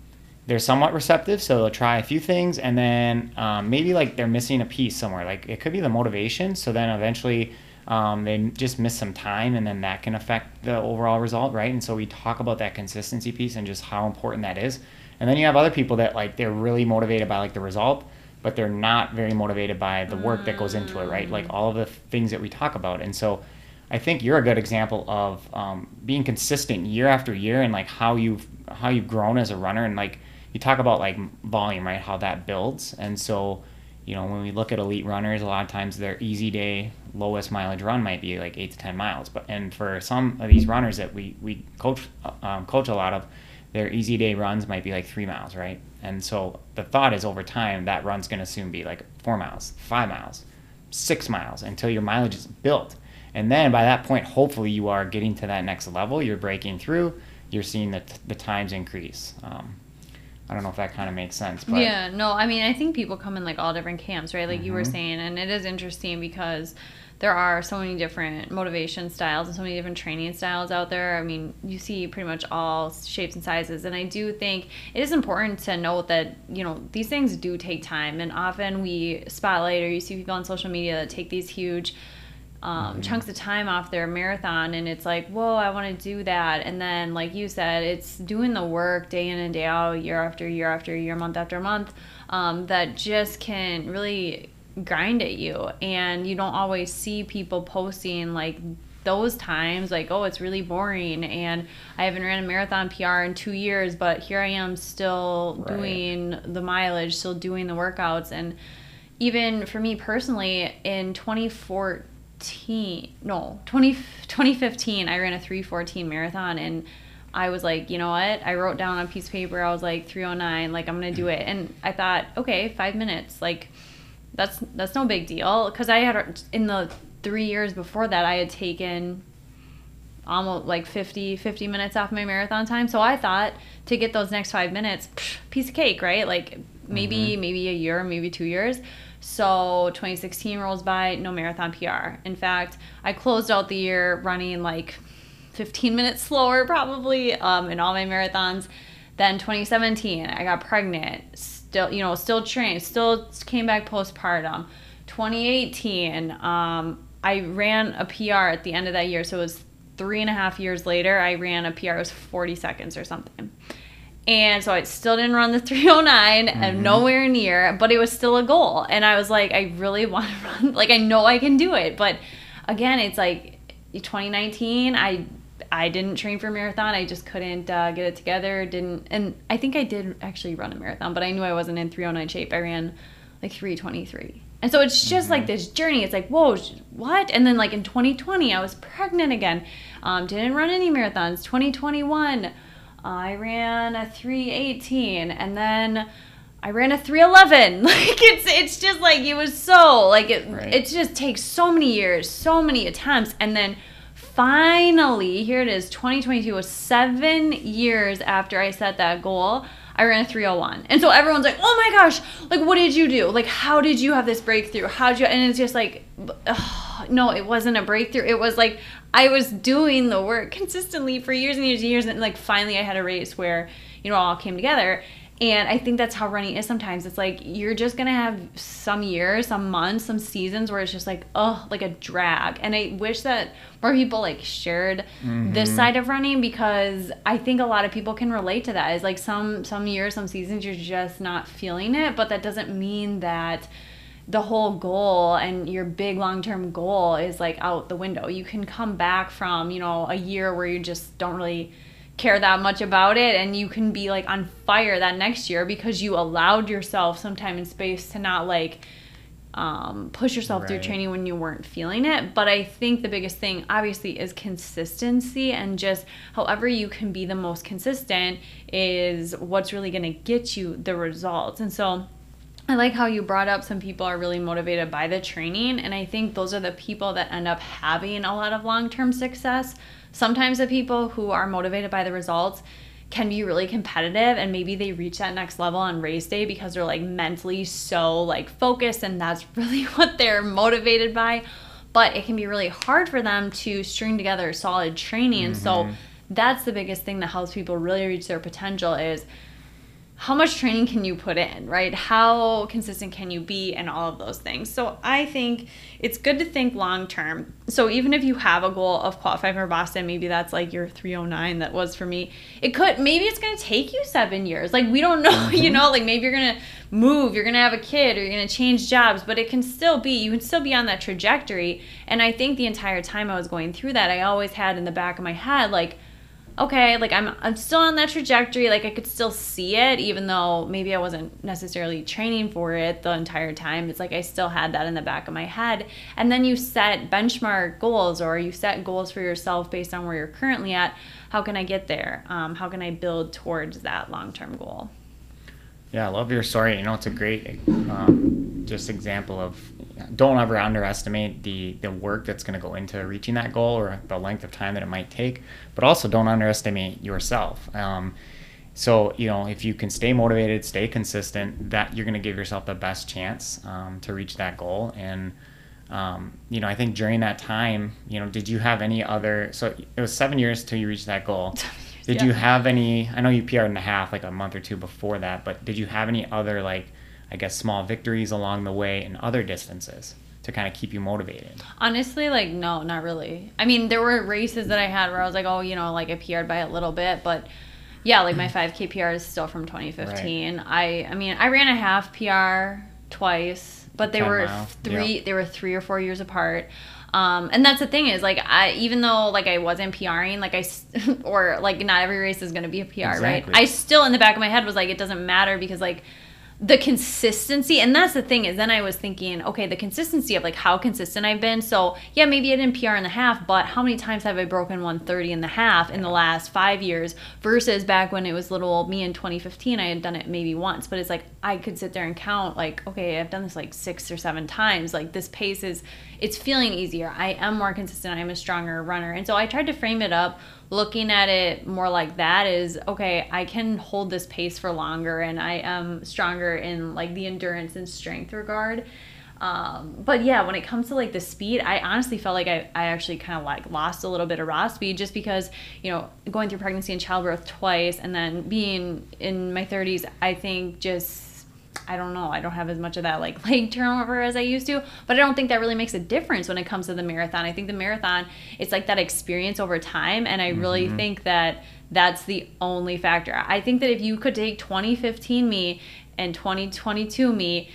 they're somewhat receptive, so they'll try a few things, and then um, maybe like they're missing a piece somewhere. Like it could be the motivation, so then eventually um, they just miss some time, and then that can affect the overall result, right? And so we talk about that consistency piece and just how important that is. And then you have other people that like they're really motivated by like the result, but they're not very motivated by the work that goes into it, right? Like all of the things that we talk about, and so. I think you're a good example of um, being consistent year after year and like how you've how you've grown as a runner and like you talk about like volume, right? How that builds. And so, you know, when we look at elite runners, a lot of times their easy day lowest mileage run might be like eight to ten miles. But and for some of these runners that we we coach um, coach a lot of, their easy day runs might be like three miles, right? And so the thought is over time that run's going to soon be like four miles, five miles, six miles until your mileage is built. And then by that point, hopefully you are getting to that next level. You're breaking through. You're seeing the, the times increase. Um, I don't know if that kind of makes sense. But. Yeah, no, I mean, I think people come in like all different camps, right? Like mm-hmm. you were mm-hmm. saying, and it is interesting because there are so many different motivation styles and so many different training styles out there. I mean, you see pretty much all shapes and sizes. And I do think it is important to note that, you know, these things do take time. And often we spotlight or you see people on social media that take these huge um, mm-hmm. chunks of time off their marathon and it's like whoa i want to do that and then like you said it's doing the work day in and day out year after year after year month after month um, that just can really grind at you and you don't always see people posting like those times like oh it's really boring and i haven't ran a marathon pr in two years but here i am still Right. doing the mileage still doing the workouts and even for me personally in 2014 no 20, 2015 i ran a 314 marathon and i was like you know what? I wrote down on a piece of paper i was like 309 like i'm gonna do it. And i thought okay five minutes like that's that's no big deal. Because i had in the three years before that i had taken almost like 50 50 minutes off my marathon time. So i thought to get those next five minutes psh, piece of cake right? Like maybe mm-hmm. maybe a year maybe two years so 2016 rolls by no marathon pr in fact i closed out the year running like 15 minutes slower probably um, in all my marathons then 2017 i got pregnant still you know still trained still came back postpartum. 2018 um, i ran a pr at the end of that year so it was three and a half years later i ran a pr it was 40 seconds or something and so I still didn't run the <laughs> 309 and nowhere near, but it was still a goal. And I was like, I really <laughs> want to run. Like, I know I can do it. But again, it's like 2019, I I didn't train for marathon. I just couldn't uh, get it together. Didn't, and I think I did actually run a marathon, but I knew I wasn't in 309 shape. I ran like 323. And so it's just like this journey. It's like, whoa, what? And then like in 2020, I was pregnant again. Um, didn't run any marathons. 2021, I ran a 318 and then I ran a 311. <laughs> Like it's it's just like it was so like it Right. it just takes so many years, so many attempts and then finally here it is 2022 was 7 years after I set that goal. I ran a 301. And so everyone's like, "Oh my gosh, like what did you do? Like how did you have this breakthrough? How did you?" And it's just like ugh, no, it wasn't a breakthrough. It was like I was doing the work consistently for years and years and years and like finally I had a race where, you know, all came together. And I think that's how running is sometimes. It's like you're just gonna have some years, some months, some seasons where it's just like, oh, like a drag. And I wish that more people like shared this mm-hmm. side of running because I think a lot of people can relate to that. Is like some some years, some seasons you're just not feeling it, but that doesn't mean that the whole goal and your big long-term goal is like out the window. You can come back from, you know, a year where you just don't really care that much about it and you can be like on fire that next year because you allowed yourself some time and space to not like um, push yourself through training when you weren't feeling it. But I think the biggest thing, obviously, is consistency and just however you can be the most consistent is what's really going to get you the results. And so I like how you brought up some people are really motivated by the training. And I think those are the people that end up having a lot of long term success. Sometimes the people who are motivated by the results can be really competitive and maybe they reach that next level on race day because they're like mentally so like focused and that's <laughs> really what they're motivated by but it can be really hard for them to string together solid training and so mm-hmm. that's the biggest thing that helps people really reach their potential is how much training can you put in, right? How consistent can you be, and all of those things. So I think it's good to think long term. So even if you have a goal of qualifying for Boston, maybe that's like your 309 that was for me. It could maybe it's gonna take you seven years. Like we don't <laughs> know, you mm-hmm. know, like maybe you're gonna move, you're gonna have a kid, or you're gonna change jobs, but it can still be you can still be on that trajectory. And I think the entire time I was going through that, I always had in the back of my head like okay, like I'm I'm still on that trajectory. Like I could still see it, even though maybe I wasn't necessarily training for it the entire time. It's like I still had that in the back of my head. And then you set benchmark goals, or you set goals for yourself based on where you're currently at. How can I get there? Um, how can I build towards that long term goal? Yeah, I love your story. You know, it's a great um, just example of don't ever underestimate the the work that's going to go into reaching that goal or the length of time that it might take. But also, don't underestimate yourself. Um, so you know, if you can stay motivated, stay consistent, that you're going to give yourself the best chance um, to reach that goal. And um, you know, I think during that time, you know, did you have any other? So it was seven years till you reached that goal. <laughs> Did yeah. you have any? I know you PR'd in a half, like a month or two before that, but did you have any other like, I guess, small victories along the way in other distances to kind of keep you motivated? Honestly, like no, not really. I mean, there were races that I had where I was like, oh, you know, like I PR'd by a little bit, but yeah, like my 5K PR is still from 2015. I I mean, I ran a half PR twice. but they were mile. three. Yep. They were three or four years apart. Um, and that's the thing is like I even though like I wasn't PRing like I <laughs> or like not every race is gonna be a PR right I still in the back of my head was like it doesn't matter because like the consistency and that's the thing is then I was thinking okay the consistency of like how consistent I've been. So yeah maybe I didn't PR in the half but how many times have I broken 130 in the half in the last five years versus back when it was little old me in 2015 I had done it maybe once but it's like I could sit there and count like okay I've done this like six or seven times. Like this pace is it's feeling easier. I am more consistent. I'm a stronger runner. And so I tried to frame it up looking at it more like that is okay i can hold this pace for longer and i am stronger in like the endurance and strength regard. Um, but yeah when it comes to like the speed i honestly felt like i, I actually kind of like lost a little bit of raw speed just because you know going through pregnancy and childbirth twice and then being in my 30s i think just I don't know. I don't have as much of that like <laughs> leg turnover as I used to, but I don't think that really makes a difference when it comes to the marathon. I think the marathon it's like that experience over time and I really mm-hmm. think that that's the only factor. I think that if you could take 2015 me and 2022 me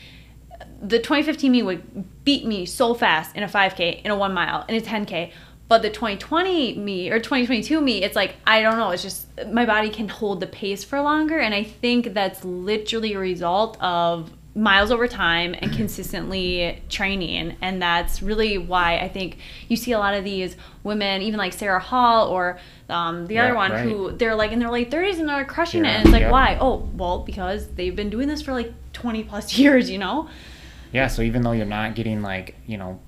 the 2015 me would beat me so fast in a 5K, in a one mile, in a 10K. But the 2020 me or 2022 me, it's like, I don't know. It's just my body can hold the pace for longer. And I think that's literally a result of miles over time and <clears throat> consistently training. And that's really why I think you see a lot of these women, even like Sarah Hall or um, the Yeah, other one, right. who they're like in their late 30s and they're crushing Yeah, it. And it's like, why? Oh, well, because they've been doing this for like 20 plus <laughs> years, you know? Yeah, so even though you're not getting like, you know,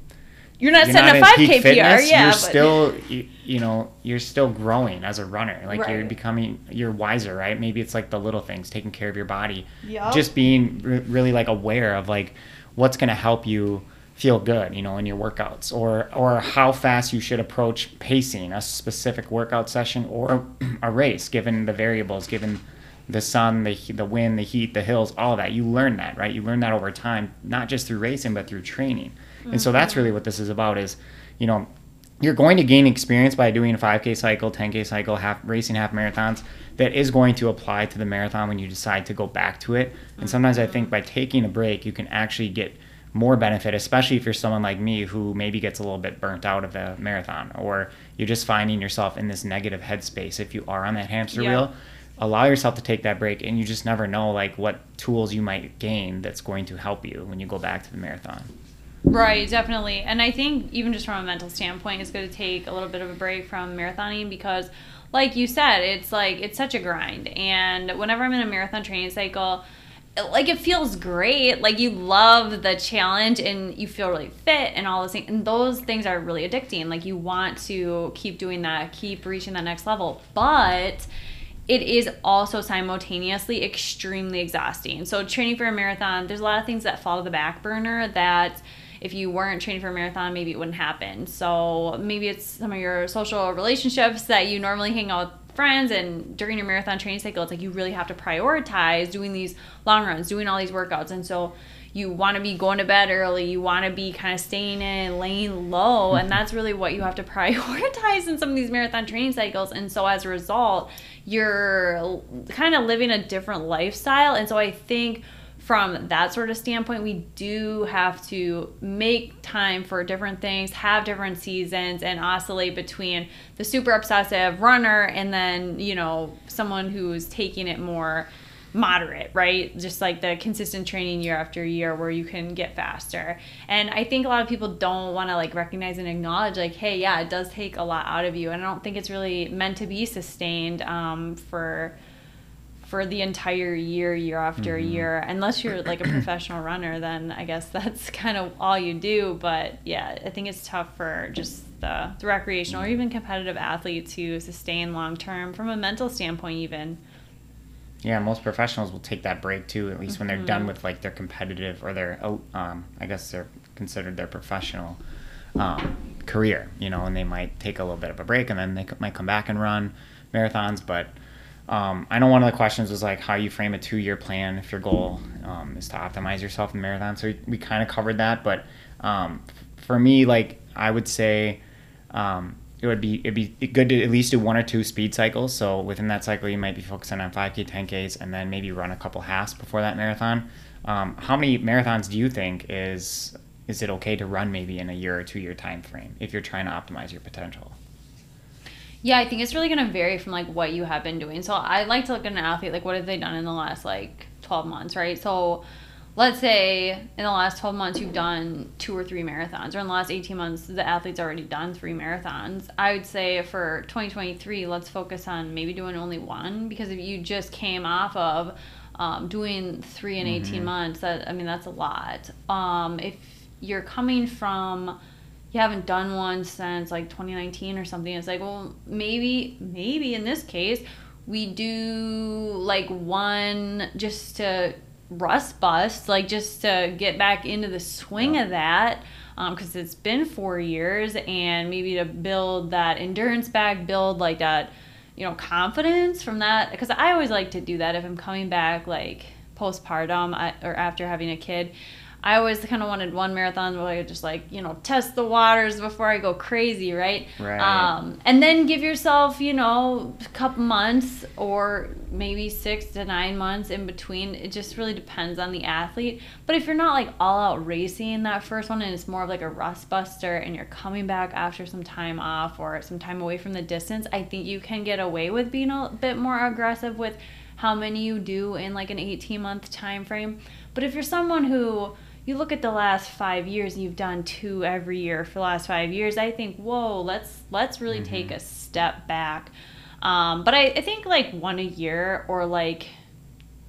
You're not you're setting not a 5K peak PR, fitness, yeah. you're but- still you, you know, you're still growing as a runner. Like you're becoming you're wiser, right? Maybe it's like the little things, taking care of your body. Yup. Just being re- really like aware of like what's going to help you feel good, you know, in your workouts or or how fast you should approach pacing a specific workout session or <clears throat> a race given the variables, given the sun, the the wind, the heat, the hills, all that. You learn that, right? You learn that over time, not just through racing, but through training. And so that's really what this is about. Is you know, you're going to gain experience by doing a 5K cycle, 10K cycle, half racing half marathons. That is going to apply to the marathon when you decide to go back to it. And sometimes I think by taking a break, you can actually get more benefit, especially if you're someone like me who maybe gets a little bit burnt out of the marathon, or you're just finding yourself in this negative headspace. If you are on that hamster Yeah. wheel, allow yourself to take that break, and you just never know like what tools you might gain that's going to help you when you go back to the marathon. Right, definitely. And I think even just from a mental standpoint, it's going to take a little bit of a break from marathoning because, like you said, it's like it's such a grind. And whenever I'm in a marathon training cycle, like it feels great. Like you love the challenge and you feel really fit and all those things. And those things are really addicting. Like you want to keep doing that, keep reaching that next level. But it is also simultaneously extremely exhausting. So training for a marathon, there's a lot of things that fall to the back burner that if you weren't training for a marathon, maybe it wouldn't happen. So maybe it's some of your social relationships that you normally hang out with friends and during your marathon training cycle, it's like you really have to prioritize doing these long runs, doing all these workouts. And so you want to be going to bed early, you want to be kind of staying in, laying low, and mm-hmm. that's really what you have to <laughs> prioritize in some of these marathon training cycles. And so as a result, you're kind of living a different lifestyle. And so I think from that sort of standpoint, we do have to make time for different things, have different seasons, and oscillate between the super obsessive runner and then, you know, someone who's taking it more moderate, right? Just like the consistent training year after year where you can get faster. And I think a lot of people don't want to like recognize and acknowledge, like, hey, yeah, it does take a lot out of you. And I don't think it's really meant to be sustained um, for for the entire year, year after Mhm. year. Unless you're like a professional <clears throat> runner, then I guess that's kind of all you do. But yeah, I think it's tough for just the, the recreational or even competitive athlete to sustain long term from a mental standpoint, even. Yeah, most professionals will take that break too, at least when they're done Mhm. with like their competitive or their, oh, um, I guess they're considered their professional um, career, you know, and they might take a little bit of a break and then they might come back and run marathons. But um, I know one of the questions was like how you frame a two year plan if your goal um, is to optimize yourself in marathon. So we, we kind of covered that. But um, for me, like, I would say, um, it would be it'd be good to at least do one or two speed cycles. So within that cycle, you might be focusing on 5K, 10Ks, and then maybe run a couple halves before that marathon. um, how many marathons do you think is is it okay to run maybe in a year or two year time frame if you're trying to optimize your potential? Yeah, I think it's really going to vary from like what you have been doing. So I like to look at an athlete like what have they done in the last like 12 months, right? So let's say in the last 12 months you've done two or three marathons or in the last 18 months the athlete's already done three marathons i would say for 2023 let's focus on maybe doing only one because if you just came off of um, doing three in 18 mm-hmm. months that i mean that's a lot um, if you're coming from you haven't done one since like 2019 or something it's like well maybe maybe in this case we do like one just to rust bust, like just to get back into the swing yeah. of that. Because um, it's been four years, and maybe to build that endurance back, build like that, you know, confidence from that. Because I always like to do that if I'm coming back like postpartum or after having a kid. I always kind of wanted one marathon where I could just like, you know, test the waters before I go crazy, right? Right. Um, and then give yourself, you know, a couple months or maybe six to nine months in between. It just really depends on the athlete. But if you're not like all out racing that first one and it's more of like a rust buster and you're coming back after some time off or some time away from the distance, I think you can get away with being a bit more aggressive with how many you do in like an 18 month time frame. But if you're someone who you look at the last five years you've done two every year for the last five years i think whoa let's let's really mm-hmm. take a step back um, but I, I think like one a year or like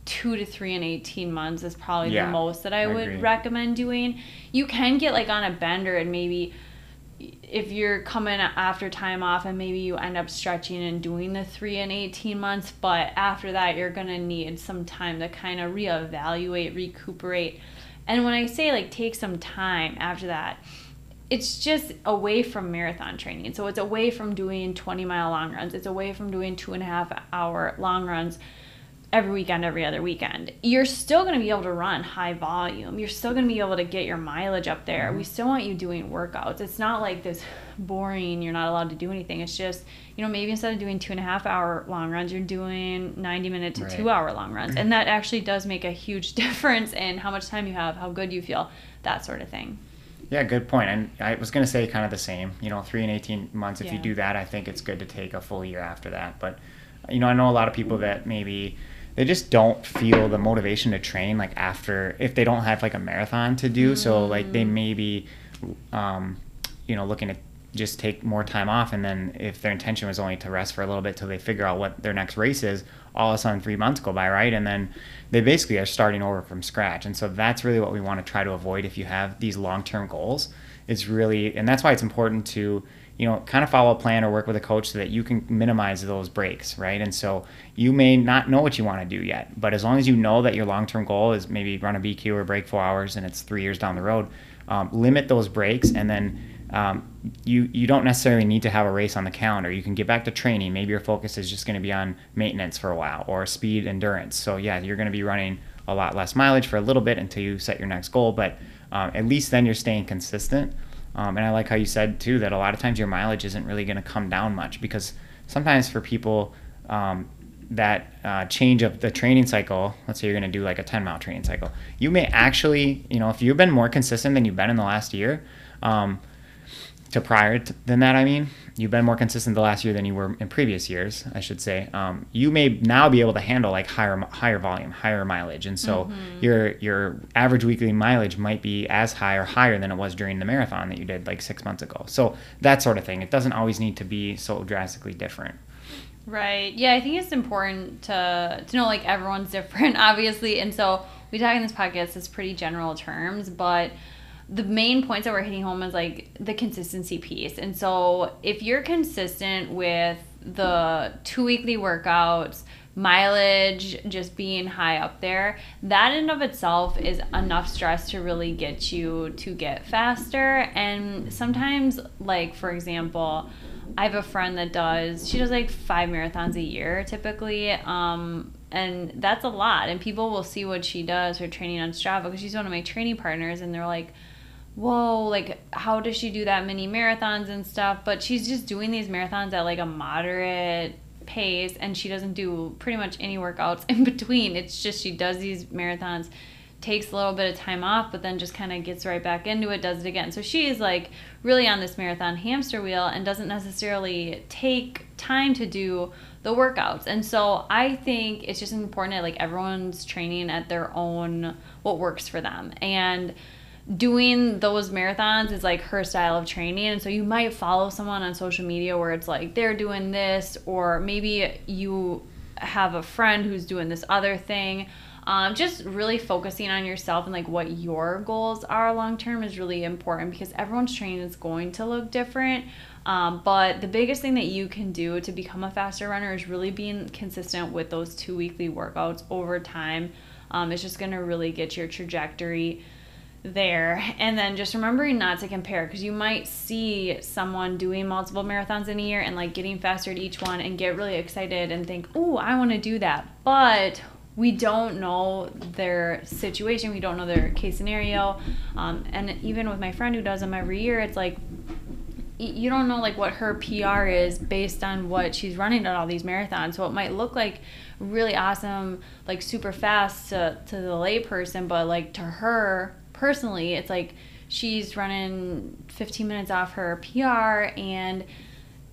two to three in 18 months is probably yeah, the most that I, I would agree. recommend doing. You can get like on a bender and maybe if you're coming after time off and maybe you end up stretching and doing the three and 18 months, but after that, you're going to need some time to kind of reevaluate, recuperate. And when I say like take some time after that, it's just away from marathon training. So it's away from doing 20 mile long runs. It's away from doing two and a half hour long runs every weekend, every other weekend. You're still going to be able to run high volume. You're still going to be able to get your mileage up there. Mm-hmm. We still want you doing workouts. It's not like this boring, you're not allowed to do anything. It's just, you know, maybe instead of doing two and a half hour long runs, you're doing 90 minute to right. two hour long runs. And that actually does make a huge <laughs> difference in how much time you have, how good you feel, that sort of thing. Yeah, good point. And I was going to say kind of the same. You know, three and 18 months, if yeah. you do that, I think it's good to take a full year after that. But, you know, I know a lot of people that maybe they just don't feel the motivation to train like after if they don't have like a marathon to do. Mm. So like they may be, um, you know, looking to just take more time off and then if their intention was only to rest for a little bit till they figure out what their next race is all of a sudden three months go by right and then they basically are starting over from scratch and so that's really what we want to try to avoid if you have these long-term goals it's really and that's why it's important to you know kind of follow a plan or work with a coach so that you can minimize those breaks right and so you may not know what you want to do yet but as long as you know that your long-term goal is maybe run a bq or break four hours and it's three years down the road um, limit those breaks and then um, you you don't necessarily need to have a race on the calendar. You can get back to training. Maybe your focus is just going to be on maintenance for a while or speed endurance. So yeah, you're going to be running a lot less mileage for a little bit until you set your next goal. But um, at least then you're staying consistent. Um, and I like how you said too that a lot of times your mileage isn't really going to come down much because sometimes for people um, that uh, change of the training cycle, let's say you're going to do like a 10 mile training cycle, you may actually, you know, if you've been more consistent than you've been in the last year, um, to prior to, than that, I mean, you've been more consistent the last year than you were in previous years, I should say. Um, you may now be able to handle like higher higher volume, higher mileage, and so mm-hmm. your your average weekly mileage might be as high or higher than it was during the marathon that you did like six months ago. So that sort of thing. It doesn't always need to be so drastically different. Right. Yeah, I think it's important to to know like everyone's <laughs> different, obviously, and so we talk in this podcast is pretty general terms, but the main points that we're hitting home is like the consistency piece. And so if you're consistent with the two weekly workouts, mileage just being high up there, that in of itself is enough stress to really get you to get faster. And sometimes, like for example, I have a friend that does she does like five marathons a year typically. Um, and that's a lot. And people will see what she does, her training on Strava, because she's one of my training partners, and they're like, whoa, like how does she do that many marathons and stuff? But she's just doing these marathons at like a moderate pace and she doesn't do pretty much any workouts <laughs> in between. It's just she does these marathons takes a little bit of time off, but then just kind of gets right back into it, does it again. So she's like really on this marathon hamster wheel and doesn't necessarily take time to do the workouts. And so I think it's just important that like everyone's training at their own what works for them. And doing those marathons is like her style of training and so you might follow someone on social media where it's like they're doing this or maybe you have a friend who's doing this other thing. Um, just really focusing on yourself and like what your goals are long term is really important because everyone's training is going to look different. Um, but the biggest thing that you can do to become a faster runner is really being consistent with those two weekly workouts over time. Um, it's just going to really get your trajectory there. And then just remembering not to compare because you might see someone doing multiple marathons in a year and like getting faster at each one and get really excited and think oh i want to do that. But we don't know their situation. We don't know their case scenario. Um, and even with my friend who does them every year it's like you don't know like what her PR is based on what she's running at all these marathons. So it might look like really awesome, like super fast to, to the layperson, but like to her personally, it's like she's running 15 minutes off her PR and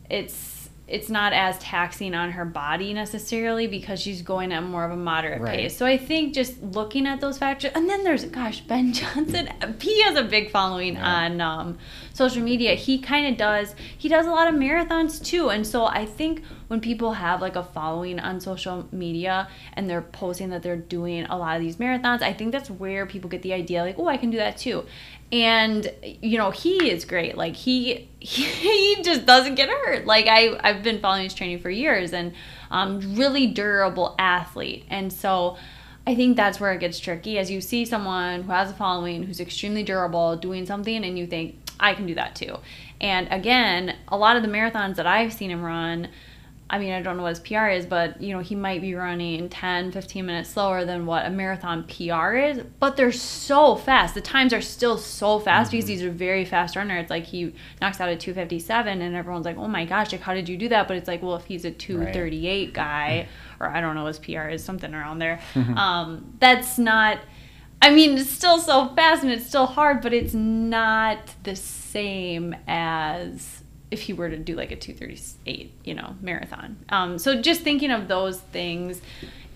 it's it's not as taxing on her body necessarily because she's going at more of a moderate right. pace. So I think just looking at those factors, and then there's gosh Ben <laughs> Johnson, he has a big following yeah. on um, social media. He kind of does he does a lot of marathons too, and so I think when people have like a following on social media and they're posting that they're doing a lot of these marathons, I think that's where people get the idea like, oh, I can do that too and you know he is great. Like he <laughs> he just doesn't get hurt. Like i i've been following his training for years and um really durable athlete. And so i think that's where it gets tricky. As you see someone who has a following who's extremely durable doing something and you think i can do that too. And again a lot of the marathons that i've seen him run I mean, I don't know what his PR is, but you know, he might be running 10, 15 minutes slower than what a marathon PR is, but they're so fast. The times are still so fast mm-hmm. because he's a very fast runner. It's like he knocks out a 257 and everyone's like, "Oh my gosh, like how did you do that?" But it's like, well, if he's a 238 right. guy <laughs> or I don't know his PR is something around there. <laughs> um, that's not I mean, it's still so fast and it's still hard, but it's not the same as if he were to do like a 238 you know marathon. Um, so just thinking of those things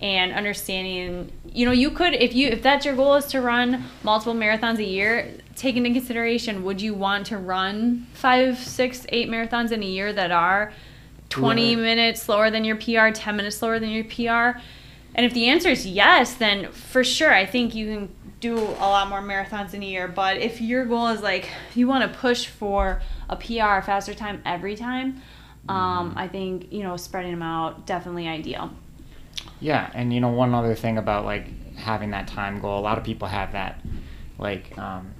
and understanding you know you could if you if that's your goal is to run multiple marathons a year take into consideration would you want to run five six eight marathons in a year that are 20 minutes slower than your pr 10 minutes slower than your pr and if the answer is yes then for sure i think you can do a lot more marathons in a year but if your goal is like you want to push for a PR, faster time every time, um, mm-hmm. I think you know spreading them out definitely ideal. Yeah, and you know one other thing about like having that time goal, a lot of people have that like um,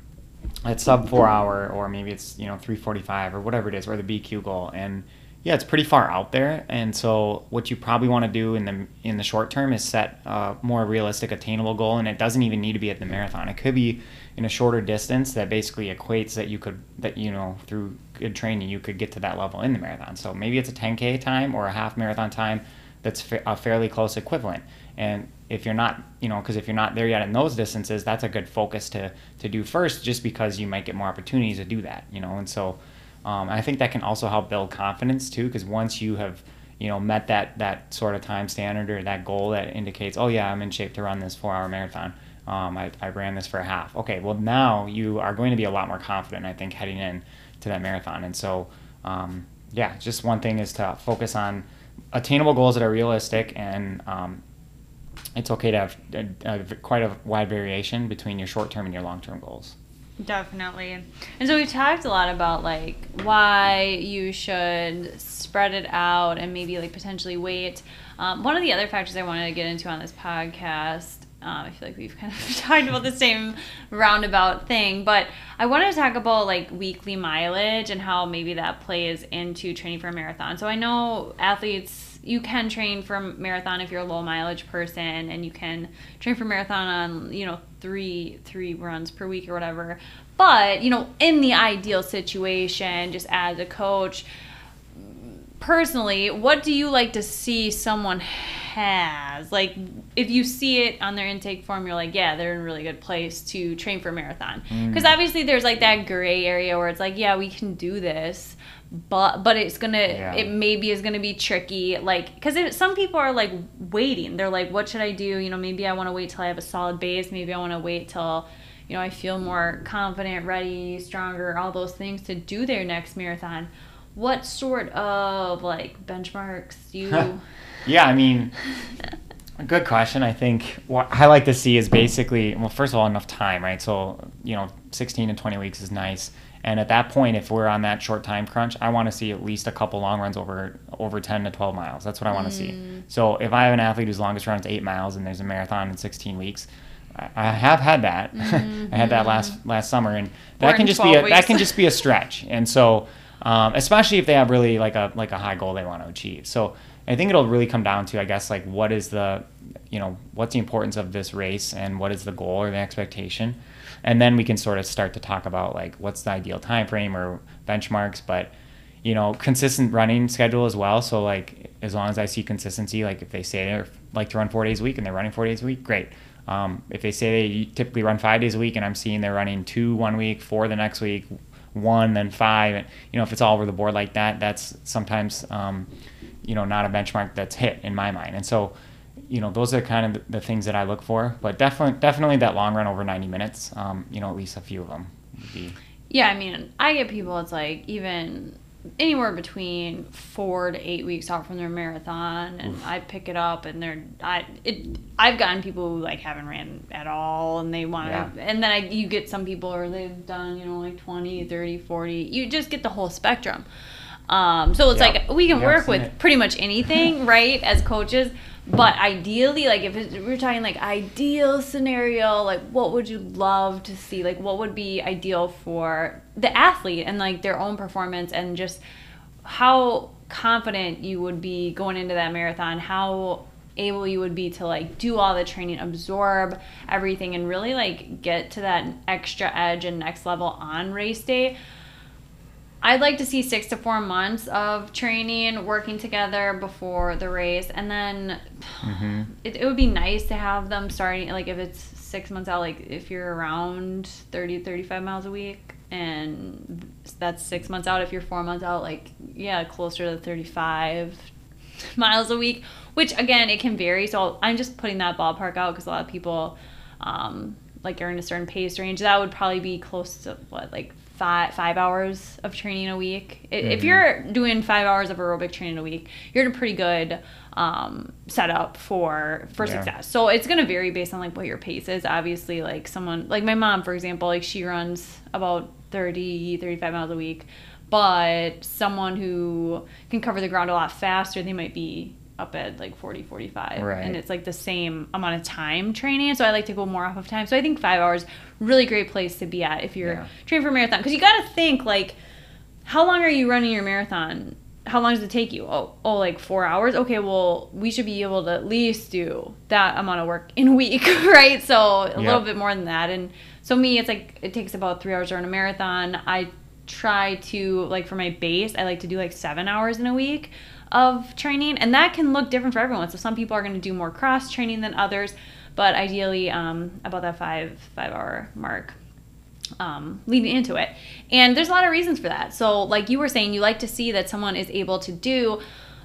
at sub four hour or maybe it's you know 345 or whatever it is or the BQ goal and yeah it's pretty far out there and so what you probably want to do in the in the short term is set a more realistic attainable goal and it doesn't even need to be at the marathon. It could be in a shorter distance that basically equates that you could that you know through good training you could get to that level in the marathon. So maybe it's a 10k time or a half marathon time that's a fairly close equivalent. And if you're not you know because if you're not there yet in those distances that's a good focus to to do first just because you might get more opportunities to do that you know? And so um, i think that can also help build confidence too because once you have you know met that that sort of time standard or that goal that indicates oh yeah i'm in shape to run this four hour marathon um, I, I ran this for a half. Okay, well now you are going to be a lot more confident, I think, heading in to that marathon. And so, um, yeah, just one thing is to focus on attainable goals that are realistic, and um, it's okay to have a, a, quite a wide variation between your short term and your long term goals. Definitely. And so we've talked a lot about like why you should spread it out and maybe like potentially wait. Um, one of the other factors I wanted to get into on this podcast um, I feel like we've kind of <laughs> talked about the same roundabout thing, but I wanted to talk about like weekly mileage and how maybe that plays into training for a marathon. So I know athletes, you can train for a marathon if you're a low mileage person, and you can train for marathon on you know three three runs per week or whatever. But you know, in the ideal situation, just as a coach personally, what do you like to see someone has? Like, if you see it on their intake form, you're like, yeah, they're in a really good place to train for a marathon. Because Mm. obviously, there's like that gray area where it's like, yeah, we can do this. But but it's gonna Yeah. it maybe is gonna be tricky like because some people are like waiting they're like what should I do you know maybe I want to wait till I have a solid base maybe I want to wait till you know I feel more confident ready stronger all those things to do their next marathon what sort of like benchmarks do you <laughs> Yeah, I mean, good question. I think what I like to see is basically, well, first of all, enough time, right? So, you know, 16 and 20 weeks is nice. And at that point, if we're on that short time crunch, I want to see at least a couple long runs over over 10 to 12 miles. That's what I want to see. So if I have an athlete whose longest run is eight miles and there's a marathon in 16 weeks, I- have had that. <laughs> I had that last last summer, and that can just be 12 a, that can just be a stretch. And so, um, especially if they have really like a like a high goal they want to achieve. So I think it'll really come down to I guess like what is the you know what's the importance of this race and what is the goal or the expectation, and then we can sort of start to talk about like what's the ideal time frame or benchmarks, but you know consistent running schedule as well. So like as long as I see consistency, like if they say they like to run four days a week and they're running four days a week, great. Um, if they say they typically run five days a week and I'm seeing they're running two one week, four the next week, one then five, and you know if it's all over the board like that, that's sometimes um, you know not a benchmark that's hit in my mind. And so you know those are kind of the, the things that I look for. But definitely definitely that long run over 90 minutes, um, you know at least a few of them. Yeah, I mean, I get people. It's like even anywhere between four to eight weeks out from their marathon, and I pick it up, and they're I it. I've gotten people who like haven't ran at all, and they want to, Yeah. and then I you get some people or they've done you know like 20, 30, 40. You just get the whole spectrum. Um, so it's Yeah. like we can Yeah, work with it. pretty much anything, <laughs> right? As coaches. But ideally, like if it's, we're talking like ideal scenario, like what would you love to see? Like what would be ideal for the athlete and like their own performance and just how confident you would be going into that marathon, how able you would be to like do all the training, absorb everything and really like get to that extra edge and next level on race day. I'd like to see six to four months of training, working together before the race, and then Mm-hmm. it, it would be nice to have them starting like if it's six months out, like if you're around 30, 35 miles a week, and that's six months out. If you're four months out, like yeah, closer to 35 <laughs> miles a week, which again it can vary. So I'm just putting that ballpark out because a lot of people um, like you're in a certain pace range. That would probably be close to what like five five hours of training a week. I If you're doing five hours of aerobic training a week, you're in a pretty good um, setup for for Yeah. success. So it's gonna vary based on like what your pace is. Obviously, like someone like my mom, for example, like she runs about 30, 35 miles a week. But someone who can cover the ground a lot faster, they might be up at like 40, 45. Right. And it's like the same amount of time training. So I like to go more off of time. So I think five hours, really great place to be at if you're Yeah. training for a marathon. Because you got to think like, how long are you running your marathon? How long does it take you? Oh, oh, like four hours. Okay, well, we should be able to at least do that amount of work in a week, <laughs> right? So a Yeah. little bit more than that. And so me, it's like it takes about three hours to run a marathon. I try to like for my base, I like to do like seven hours in a week of training, and that can look different for everyone. So some people are going to do more cross training than others, but ideally um, about that five five hour mark um, leading into it. And there's a lot of reasons for that. So, like you were saying, you like to see that someone is able to do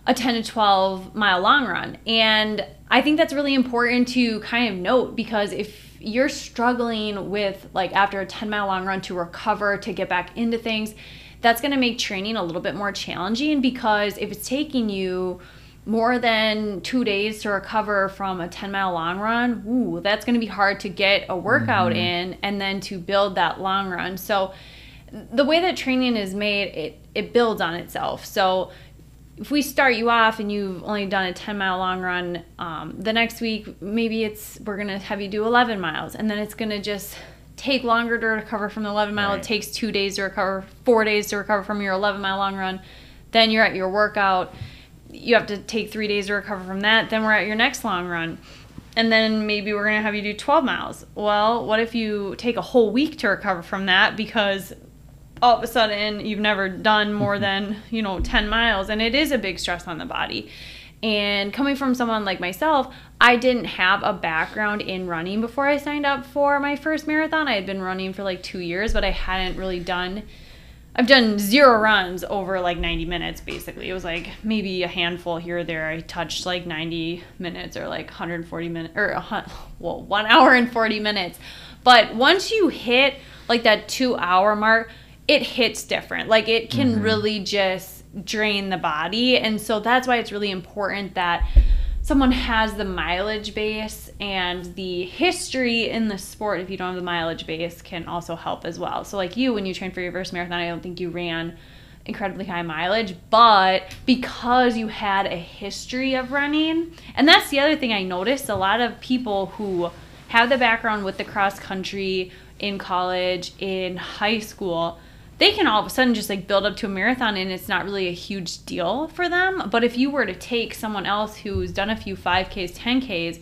a 10 to 12 mile long run. And I think that's really important to kind of note because if you're struggling with, like, after a 10 mile long run to recover, to get back into things, that's going to make training a little bit more challenging because if it's taking you more than two days to recover from a 10 mile long run, ooh, that's going to be hard to get a workout in and then to build that long run. So, the way that training is made, it, it builds on itself. So, if we start you off and you've only done a 10 mile long run, um, the next week, maybe it's we're going to have you do 11 miles, and then it's going to just take longer to recover from the 11 mile. Right. It takes two days to recover, four days to recover from your 11 mile long run. Then you're at your workout you have to take three days to recover from that. Then we're at your next long run. And then maybe we're going to have you do 12 miles. Well, what if you take a whole week to recover from that because all of a sudden you've never done more mm-hmm. than, you know, 10 miles and it is a big stress on the body. And coming from someone like myself, I didn't have a background in running before I signed up for my first marathon. I had been running for like 2 years, but I hadn't really done I've done zero runs over like 90 minutes basically. It was like maybe a handful here or there. I touched like 90 minutes or like 140 minutes or a, <laughs> well, 1 hour and 40 minutes. But once you hit like that 2 hour mark, it hits different. Like it can mm-hmm. really just drain the body. And so that's why it's really important that someone has the mileage base and the history in the sport if you don't have the mileage base can also help as well so like you when you trained for your first marathon i don't think you ran incredibly high mileage but because you had a history of running and that's the other thing i noticed a lot of people who have the background with the cross country in college in high school they can all of a sudden just like build up to a marathon and it's not really a huge deal for them. But if you were to take someone else who's done a few 5Ks, 10Ks,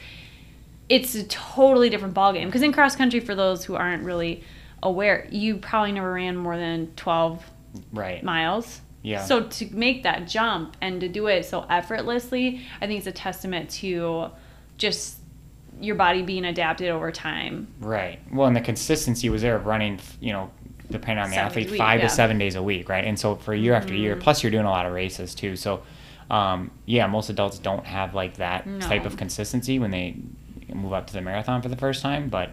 it's a totally different ballgame. Because in cross country, for those who aren't really aware, you probably never ran more than 12 Right. miles. Yeah. So to make that jump and to do it so effortlessly, I think it's a testament to just your body being adapted over time. Right. Well, and the consistency was there of running, you know, depending on the Seven athlete, week, five yeah. to seven days a week, right? And so for year after year, Mm-hmm. plus you're doing a lot of races too. So, um, yeah, most adults don't have like that type of consistency when they move up to the marathon for the first time. But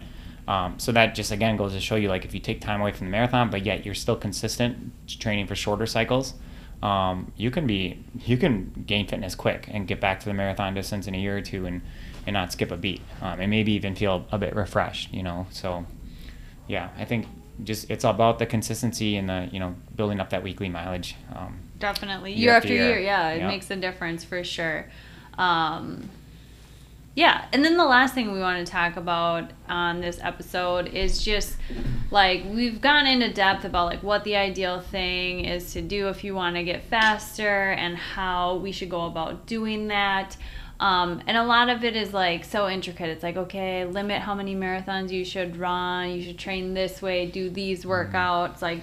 um, so that just again goes to show you like if you take time away from the marathon, but yet you're still consistent training for shorter cycles. Um, you can be you can gain fitness quick and get back to the marathon distance in a year or two and, and not skip a beat um, and maybe even feel a bit refreshed you know so yeah, I think just it's about the consistency and the you know building up that weekly mileage. Um, Definitely. Year Year, after after year. year, yeah, it Yeah. makes a difference for sure. Um, yeah, and then the last thing we want to talk about on this episode is just like we've gone into depth about like what the ideal thing is to do if you want to get faster and how we should go about doing that. Um, and a lot of it is like so intricate. It's like, okay, limit how many marathons you should run. You should train this way, do these workouts, like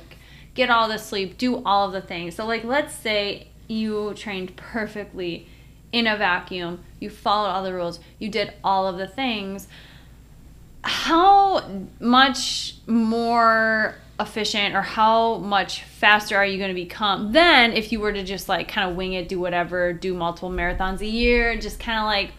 get all the sleep, do all of the things. So, like, let's say you trained perfectly in a vacuum, you followed all the rules, you did all of the things. How much more efficient or how much faster are you going to become than if you were to just like kind of wing it, do whatever, do multiple marathons a year, just kind of like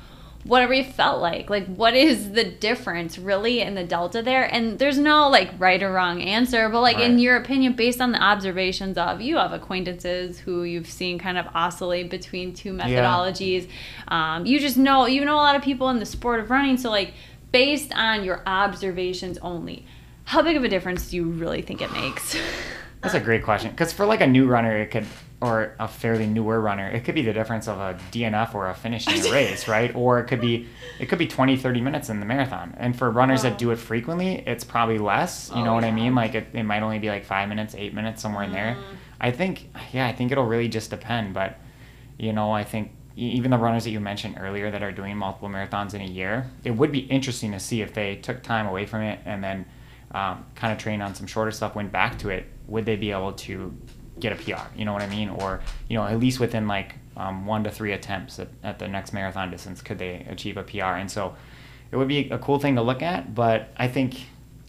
whatever you felt like. Like, what is the difference really in the delta there? And there's no like right or wrong answer, but like in your opinion, based on the observations of you have acquaintances who you've seen kind of oscillate between two methodologies. Um, you just know you know a lot of people in the sport of running. So like based on your observations only, how big of a difference do you really think it makes? <sighs> that's a great question because for like a new runner, it could or a fairly newer runner, it could be the difference of a DNF or a finishing a <laughs> race, right? Or it could be it could be 20, 30 minutes in the marathon. And for runners that do it frequently, it's probably less. You Oh, know what I mean? Like it, it might only be like five minutes, eight minutes, somewhere in there. Mm. I think, yeah, I think it'll really just depend. But you know, I think even the runners that you mentioned earlier that are doing multiple marathons in a year, it would be interesting to see if they took time away from it and then um, kind of trained on some shorter stuff, went back to it, would they be able to get a PR? You know what I mean? Or, you know, at least within like um, one to three attempts at, at the next marathon distance, could they achieve a PR? And so it would be a cool thing to look at, but I think.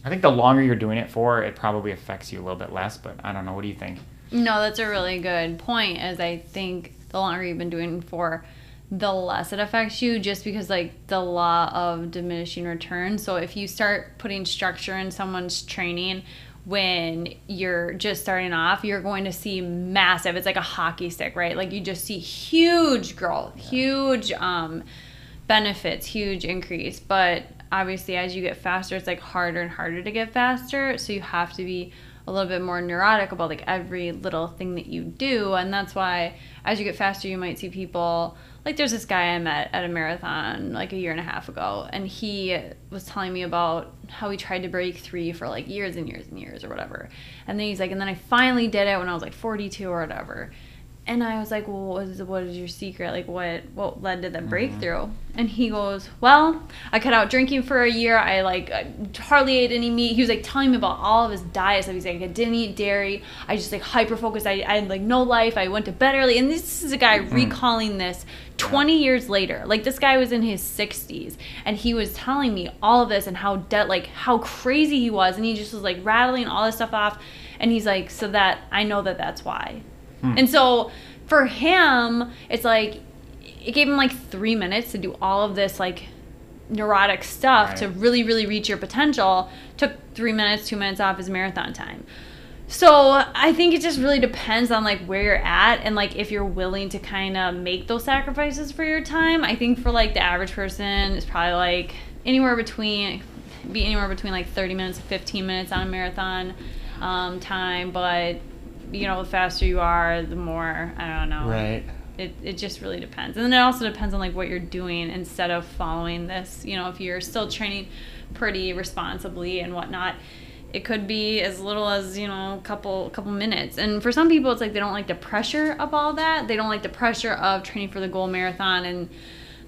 I think the longer you're doing it for, it probably affects you a little bit less. But I don't know. What do you think? No, that's a really good point. As I think the longer you've been doing for, the less it affects you, just because like the law of diminishing returns. So if you start putting structure in someone's training when you're just starting off, you're going to see massive. It's like a hockey stick, right? Like you just see huge growth, huge um, benefits, huge increase. But obviously, as you get faster, it's like harder and harder to get faster. So you have to be a little bit more neurotic about like every little thing that you do. And that's why as you get faster, you might see people like there's this guy I met at a marathon like a year and a half ago, and he was telling me about how he tried to break three for like years and years and years or whatever. And then he's like, and then I finally did it when I was like 42 or whatever and I was like, well, what is, what is your secret? Like, what what led to the Mm-hmm. breakthrough? And he goes, well, I cut out drinking for a year. I like uh, hardly ate any meat. He was like telling me about all of his diet stuff. He's like, I didn't eat dairy. I just like hyper focused. I, I had like no life. I went to bed early. And this is a guy Mm-hmm. recalling this 20 years later. Like this guy was in his 60s and he was telling me all of this and how de- like how crazy he was. And he just was like rattling all this stuff off. And he's like, so that I know that that's why. Hmm. And so for him, it's like it gave him like three minutes to do all of this like neurotic stuff to really, really reach your potential. Took three minutes, two minutes off his marathon time. So I think it just really depends on like where you're at and like if you're willing to kind of make those sacrifices for your time. I think for like the average person, it's probably like anywhere between be anywhere between like 30 minutes to 15 minutes on a marathon um, time, but you know, the faster you are, the more I don't know. Right. It, it just really depends. And then it also depends on like what you're doing instead of following this. You know, if you're still training pretty responsibly and whatnot, it could be as little as, you know, a couple couple minutes. And for some people it's like they don't like the pressure of all that. They don't like the pressure of training for the goal marathon and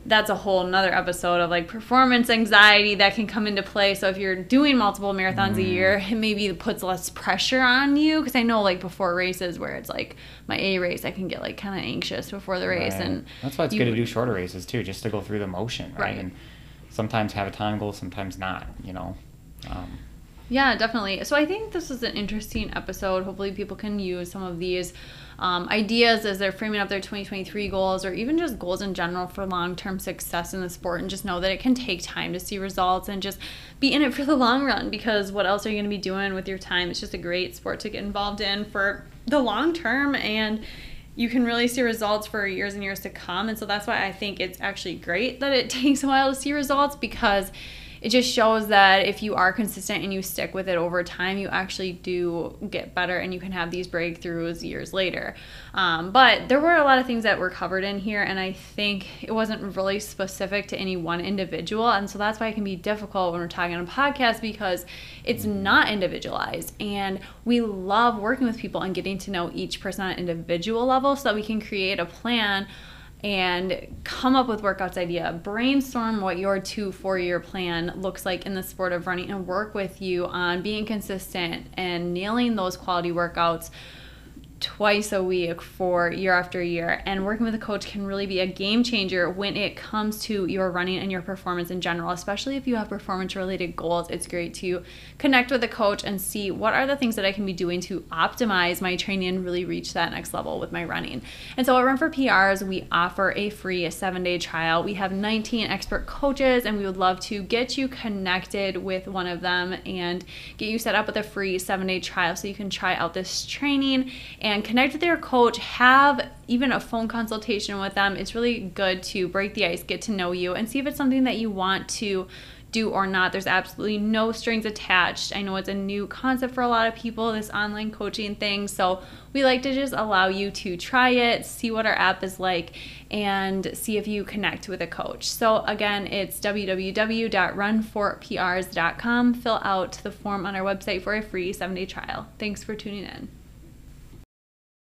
that's a whole nother episode of like performance anxiety that can come into play. So if you're doing multiple marathons a year, it maybe puts less pressure on you. Because I know like before races where it's like my A race, I can get like kind of anxious before the race, Right. and that's why it's you- good to do shorter races too, just to go through the motion, right? Right. And sometimes have a time goal, sometimes not. You know. Um, Yeah, definitely. So I think this is an interesting episode. Hopefully, people can use some of these um, ideas as they're framing up their 2023 goals or even just goals in general for long term success in the sport and just know that it can take time to see results and just be in it for the long run because what else are you going to be doing with your time? It's just a great sport to get involved in for the long term and you can really see results for years and years to come. And so that's why I think it's actually great that it <laughs> takes a while to see results because it just shows that if you are consistent and you stick with it over time, you actually do get better and you can have these breakthroughs years later. Um, but there were a lot of things that were covered in here, and I think it wasn't really specific to any one individual. And so that's why it can be difficult when we're talking on a podcast because it's not individualized. And we love working with people and getting to know each person on an individual level so that we can create a plan and come up with workouts idea. Brainstorm what your two four year plan looks like in the sport of running and work with you on being consistent and nailing those quality workouts twice a week for year after year. And working with a coach can really be a game changer when it comes to your running and your performance in general, especially if you have performance related goals. It's great to connect with a coach and see what are the things that I can be doing to optimize my training and really reach that next level with my running. And so at Run for PRs, we offer a free seven day trial. We have 19 expert coaches, and we would love to get you connected with one of them and get you set up with a free seven day trial so you can try out this training and connect with your coach. Have even a phone consultation with them. It's really good to break the ice, get to know you, and see if it's something that you want to do or not. There's absolutely no strings attached. I know it's a new concept for a lot of people, this online coaching thing. So we like to just allow you to try it, see what our app is like, and see if you connect with a coach. So again, it's www.runforprs.com. Fill out the form on our website for a free seven day trial. Thanks for tuning in.